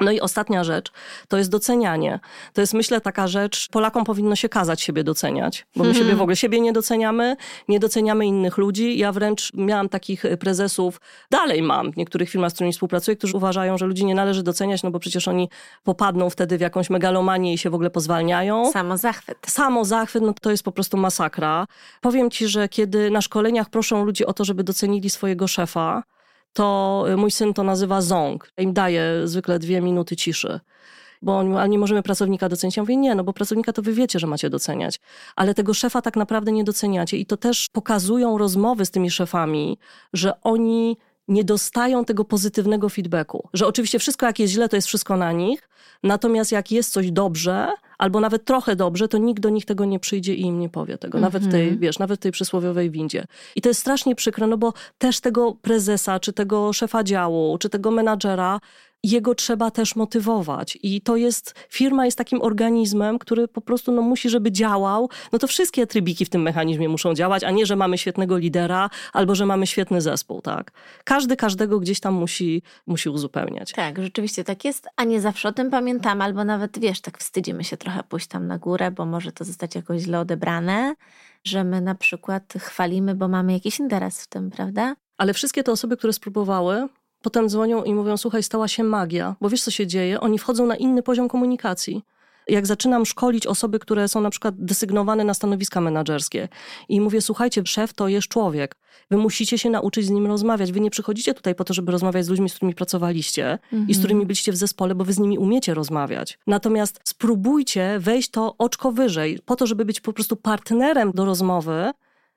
No i ostatnia rzecz to jest docenianie. To jest myślę taka rzecz, Polakom powinno się kazać siebie doceniać, bo my hmm. siebie w ogóle siebie nie doceniamy, nie doceniamy innych ludzi. Ja wręcz miałam takich prezesów, dalej mam w niektórych firmach, z którymi współpracuję, którzy uważają, że ludzi nie należy doceniać, no bo przecież oni popadną wtedy w jakąś megalomanię i się w ogóle pozwalniają. Samo zachwyt. Samo zachwyt, no to jest po prostu masakra. Powiem ci, że kiedy na szkoleniach proszą ludzi o to, żeby docenili swojego szefa, to mój syn to nazywa ząg. Im daje zwykle dwie minuty ciszy. Bo on, ale nie możemy pracownika docenić. Ja mówię, nie, no bo pracownika to wy wiecie, że macie doceniać. Ale tego szefa tak naprawdę nie doceniacie. I to też pokazują rozmowy z tymi szefami, że oni nie dostają tego pozytywnego feedbacku. Że oczywiście wszystko, jak jest źle, to jest wszystko na nich, natomiast jak jest coś dobrze, albo nawet trochę dobrze, to nikt do nich tego nie przyjdzie i im nie powie tego. Nawet w tej, mhm. wiesz, nawet tej przysłowiowej windzie. I to jest strasznie przykre, no bo też tego prezesa, czy tego szefa działu, czy tego menadżera jego trzeba też motywować. I to jest, firma jest takim organizmem, który po prostu no, musi, żeby działał. No to wszystkie trybiki w tym mechanizmie muszą działać, a nie, że mamy świetnego lidera albo że mamy świetny zespół, tak? Każdy każdego gdzieś tam musi, musi uzupełniać. Tak, rzeczywiście tak jest, a nie zawsze o tym pamiętamy, albo nawet, wiesz, tak wstydzimy się trochę pójść tam na górę, bo może to zostać jakoś źle odebrane, że my na przykład chwalimy, bo mamy jakiś interes w tym, prawda? Ale wszystkie te osoby, które spróbowały, Potem dzwonią i mówią: Słuchaj, stała się magia, bo wiesz, co się dzieje? Oni wchodzą na inny poziom komunikacji. Jak zaczynam szkolić osoby, które są na przykład desygnowane na stanowiska menedżerskie i mówię: Słuchajcie, szef to jest człowiek. Wy musicie się nauczyć z nim rozmawiać. Wy nie przychodzicie tutaj po to, żeby rozmawiać z ludźmi, z którymi pracowaliście mhm. i z którymi byliście w zespole, bo wy z nimi umiecie rozmawiać. Natomiast spróbujcie wejść to oczko wyżej, po to, żeby być po prostu partnerem do rozmowy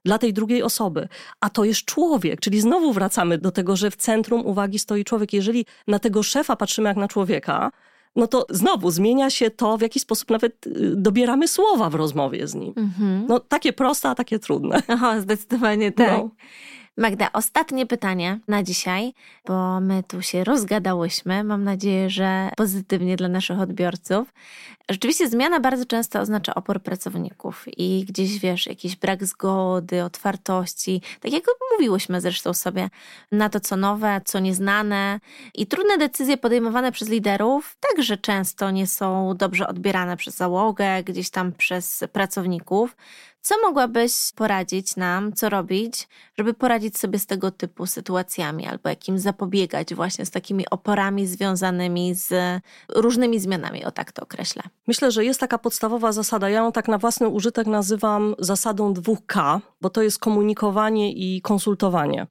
dla tej drugiej osoby. A to jest człowiek, czyli znowu wracamy do tego, że w centrum uwagi stoi człowiek. Jeżeli na tego szefa patrzymy jak na człowieka, no to znowu zmienia się to, w jaki sposób nawet y, dobieramy słowa w rozmowie z nim. Mhm. No takie proste, a takie trudne. Aha, zdecydowanie tak. No. Magda, ostatnie pytanie na dzisiaj, bo my tu się rozgadałyśmy. Mam nadzieję, że pozytywnie dla naszych odbiorców. Rzeczywiście zmiana bardzo często oznacza opór pracowników i gdzieś wiesz, jakiś brak zgody, otwartości. Tak jak mówiłyśmy zresztą sobie na to, co nowe, co nieznane. I trudne decyzje podejmowane przez liderów także często nie są dobrze odbierane przez załogę, gdzieś tam przez pracowników. Co mogłabyś poradzić nam, co robić, żeby poradzić sobie z tego typu sytuacjami, albo jakim zapobiegać właśnie z takimi oporami związanymi z różnymi zmianami, o tak to określę? Myślę, że jest taka podstawowa zasada. Ja ją tak na własny użytek nazywam zasadą dwóch K, bo to jest komunikowanie i konsultowanie.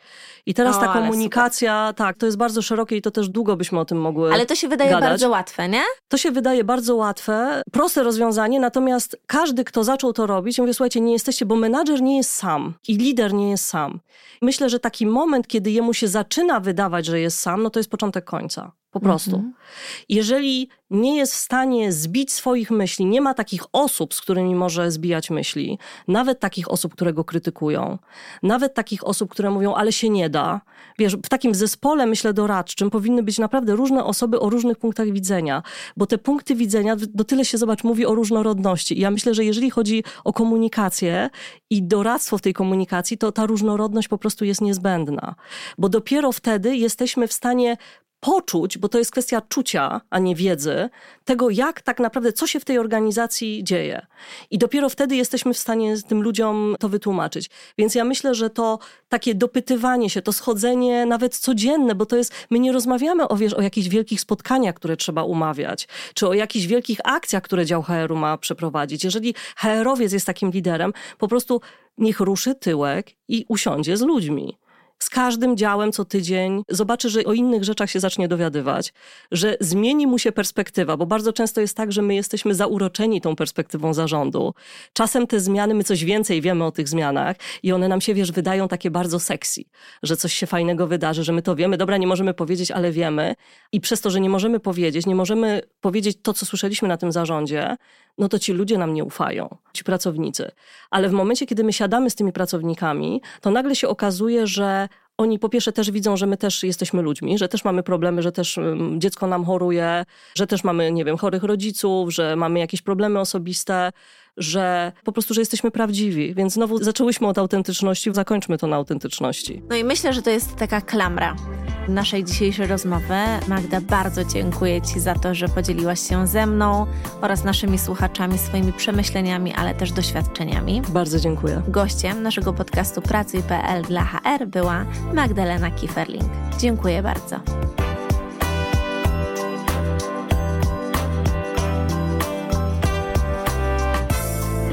I teraz o, ta komunikacja, tak, to jest bardzo szerokie i to też długo byśmy o tym mogły. Ale to się wydaje gadać. bardzo łatwe, nie? To się wydaje bardzo łatwe, proste rozwiązanie, natomiast każdy, kto zaczął to robić, mówi, słuchajcie, nie jesteście, bo menadżer nie jest sam i lider nie jest sam. Myślę, że taki moment, kiedy jemu się zaczyna wydawać, że jest sam, no to jest początek końca. Po prostu. Mhm. Jeżeli nie jest w stanie zbić swoich myśli, nie ma takich osób, z którymi może zbijać myśli, nawet takich osób, które go krytykują, nawet takich osób, które mówią, ale się nie da. Wiesz, w takim zespole, myślę, doradczym powinny być naprawdę różne osoby o różnych punktach widzenia, bo te punkty widzenia, do tyle się, zobacz, mówi o różnorodności. I ja myślę, że jeżeli chodzi o komunikację i doradztwo w tej komunikacji, to ta różnorodność po prostu jest niezbędna, bo dopiero wtedy jesteśmy w stanie poczuć, bo to jest kwestia czucia, a nie wiedzy, tego, jak tak naprawdę, co się w tej organizacji dzieje. I dopiero wtedy jesteśmy w stanie tym ludziom to wytłumaczyć. Więc ja myślę, że to takie dopytywanie się, to schodzenie nawet codzienne, bo to jest, my nie rozmawiamy o, wiesz, o jakichś wielkich spotkaniach, które trzeba umawiać, czy o jakichś wielkich akcjach, które dział HR-u ma przeprowadzić. Jeżeli HR-owiec jest takim liderem, po prostu niech ruszy tyłek i usiądzie z ludźmi z każdym działem co tydzień zobaczy, że o innych rzeczach się zacznie dowiadywać, że zmieni mu się perspektywa, bo bardzo często jest tak, że my jesteśmy zauroczeni tą perspektywą zarządu. Czasem te zmiany, my coś więcej wiemy o tych zmianach i one nam się, wiesz, wydają takie bardzo sexy, że coś się fajnego wydarzy, że my to wiemy, dobra, nie możemy powiedzieć, ale wiemy i przez to, że nie możemy powiedzieć, nie możemy powiedzieć to, co słyszeliśmy na tym zarządzie, no to ci ludzie nam nie ufają, ci pracownicy. Ale w momencie, kiedy my siadamy z tymi pracownikami, to nagle się okazuje, że oni po pierwsze też widzą, że my też jesteśmy ludźmi, że też mamy problemy, że też dziecko nam choruje, że też mamy, nie wiem, chorych rodziców, że mamy jakieś problemy osobiste, że po prostu, że jesteśmy prawdziwi. Więc znowu zaczęłyśmy od autentyczności, zakończmy to na autentyczności. No i myślę, że to jest taka klamra naszej dzisiejszej rozmowy. Magda, bardzo dziękuję Ci za to, że podzieliłaś się ze mną oraz naszymi słuchaczami swoimi przemyśleniami, ale też doświadczeniami. Bardzo dziękuję. Gościem naszego podcastu Pracuj.pl dla HR była Magdalena Kieferling. Dziękuję bardzo.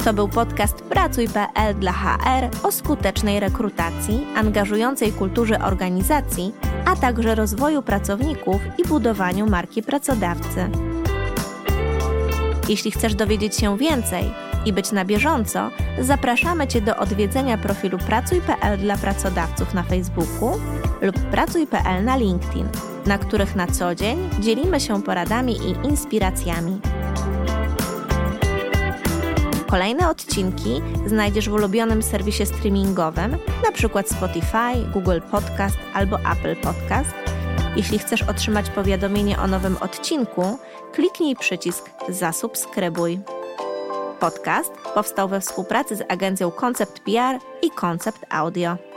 To był podcast Pracuj.pl dla HR o skutecznej rekrutacji, angażującej kulturze organizacji, a także rozwoju pracowników i budowaniu marki pracodawcy. Jeśli chcesz dowiedzieć się więcej i być na bieżąco, zapraszamy Cię do odwiedzenia profilu Pracuj.pl dla pracodawców na Facebooku lub Pracuj.pl na LinkedIn, na których na co dzień dzielimy się poradami i inspiracjami. Kolejne odcinki znajdziesz w ulubionym serwisie streamingowym, np. Spotify, Google Podcast albo Apple Podcast. Jeśli chcesz otrzymać powiadomienie o nowym odcinku, kliknij przycisk Zasubskrybuj. Podcast powstał we współpracy z agencją Concept PR i Concept Audio.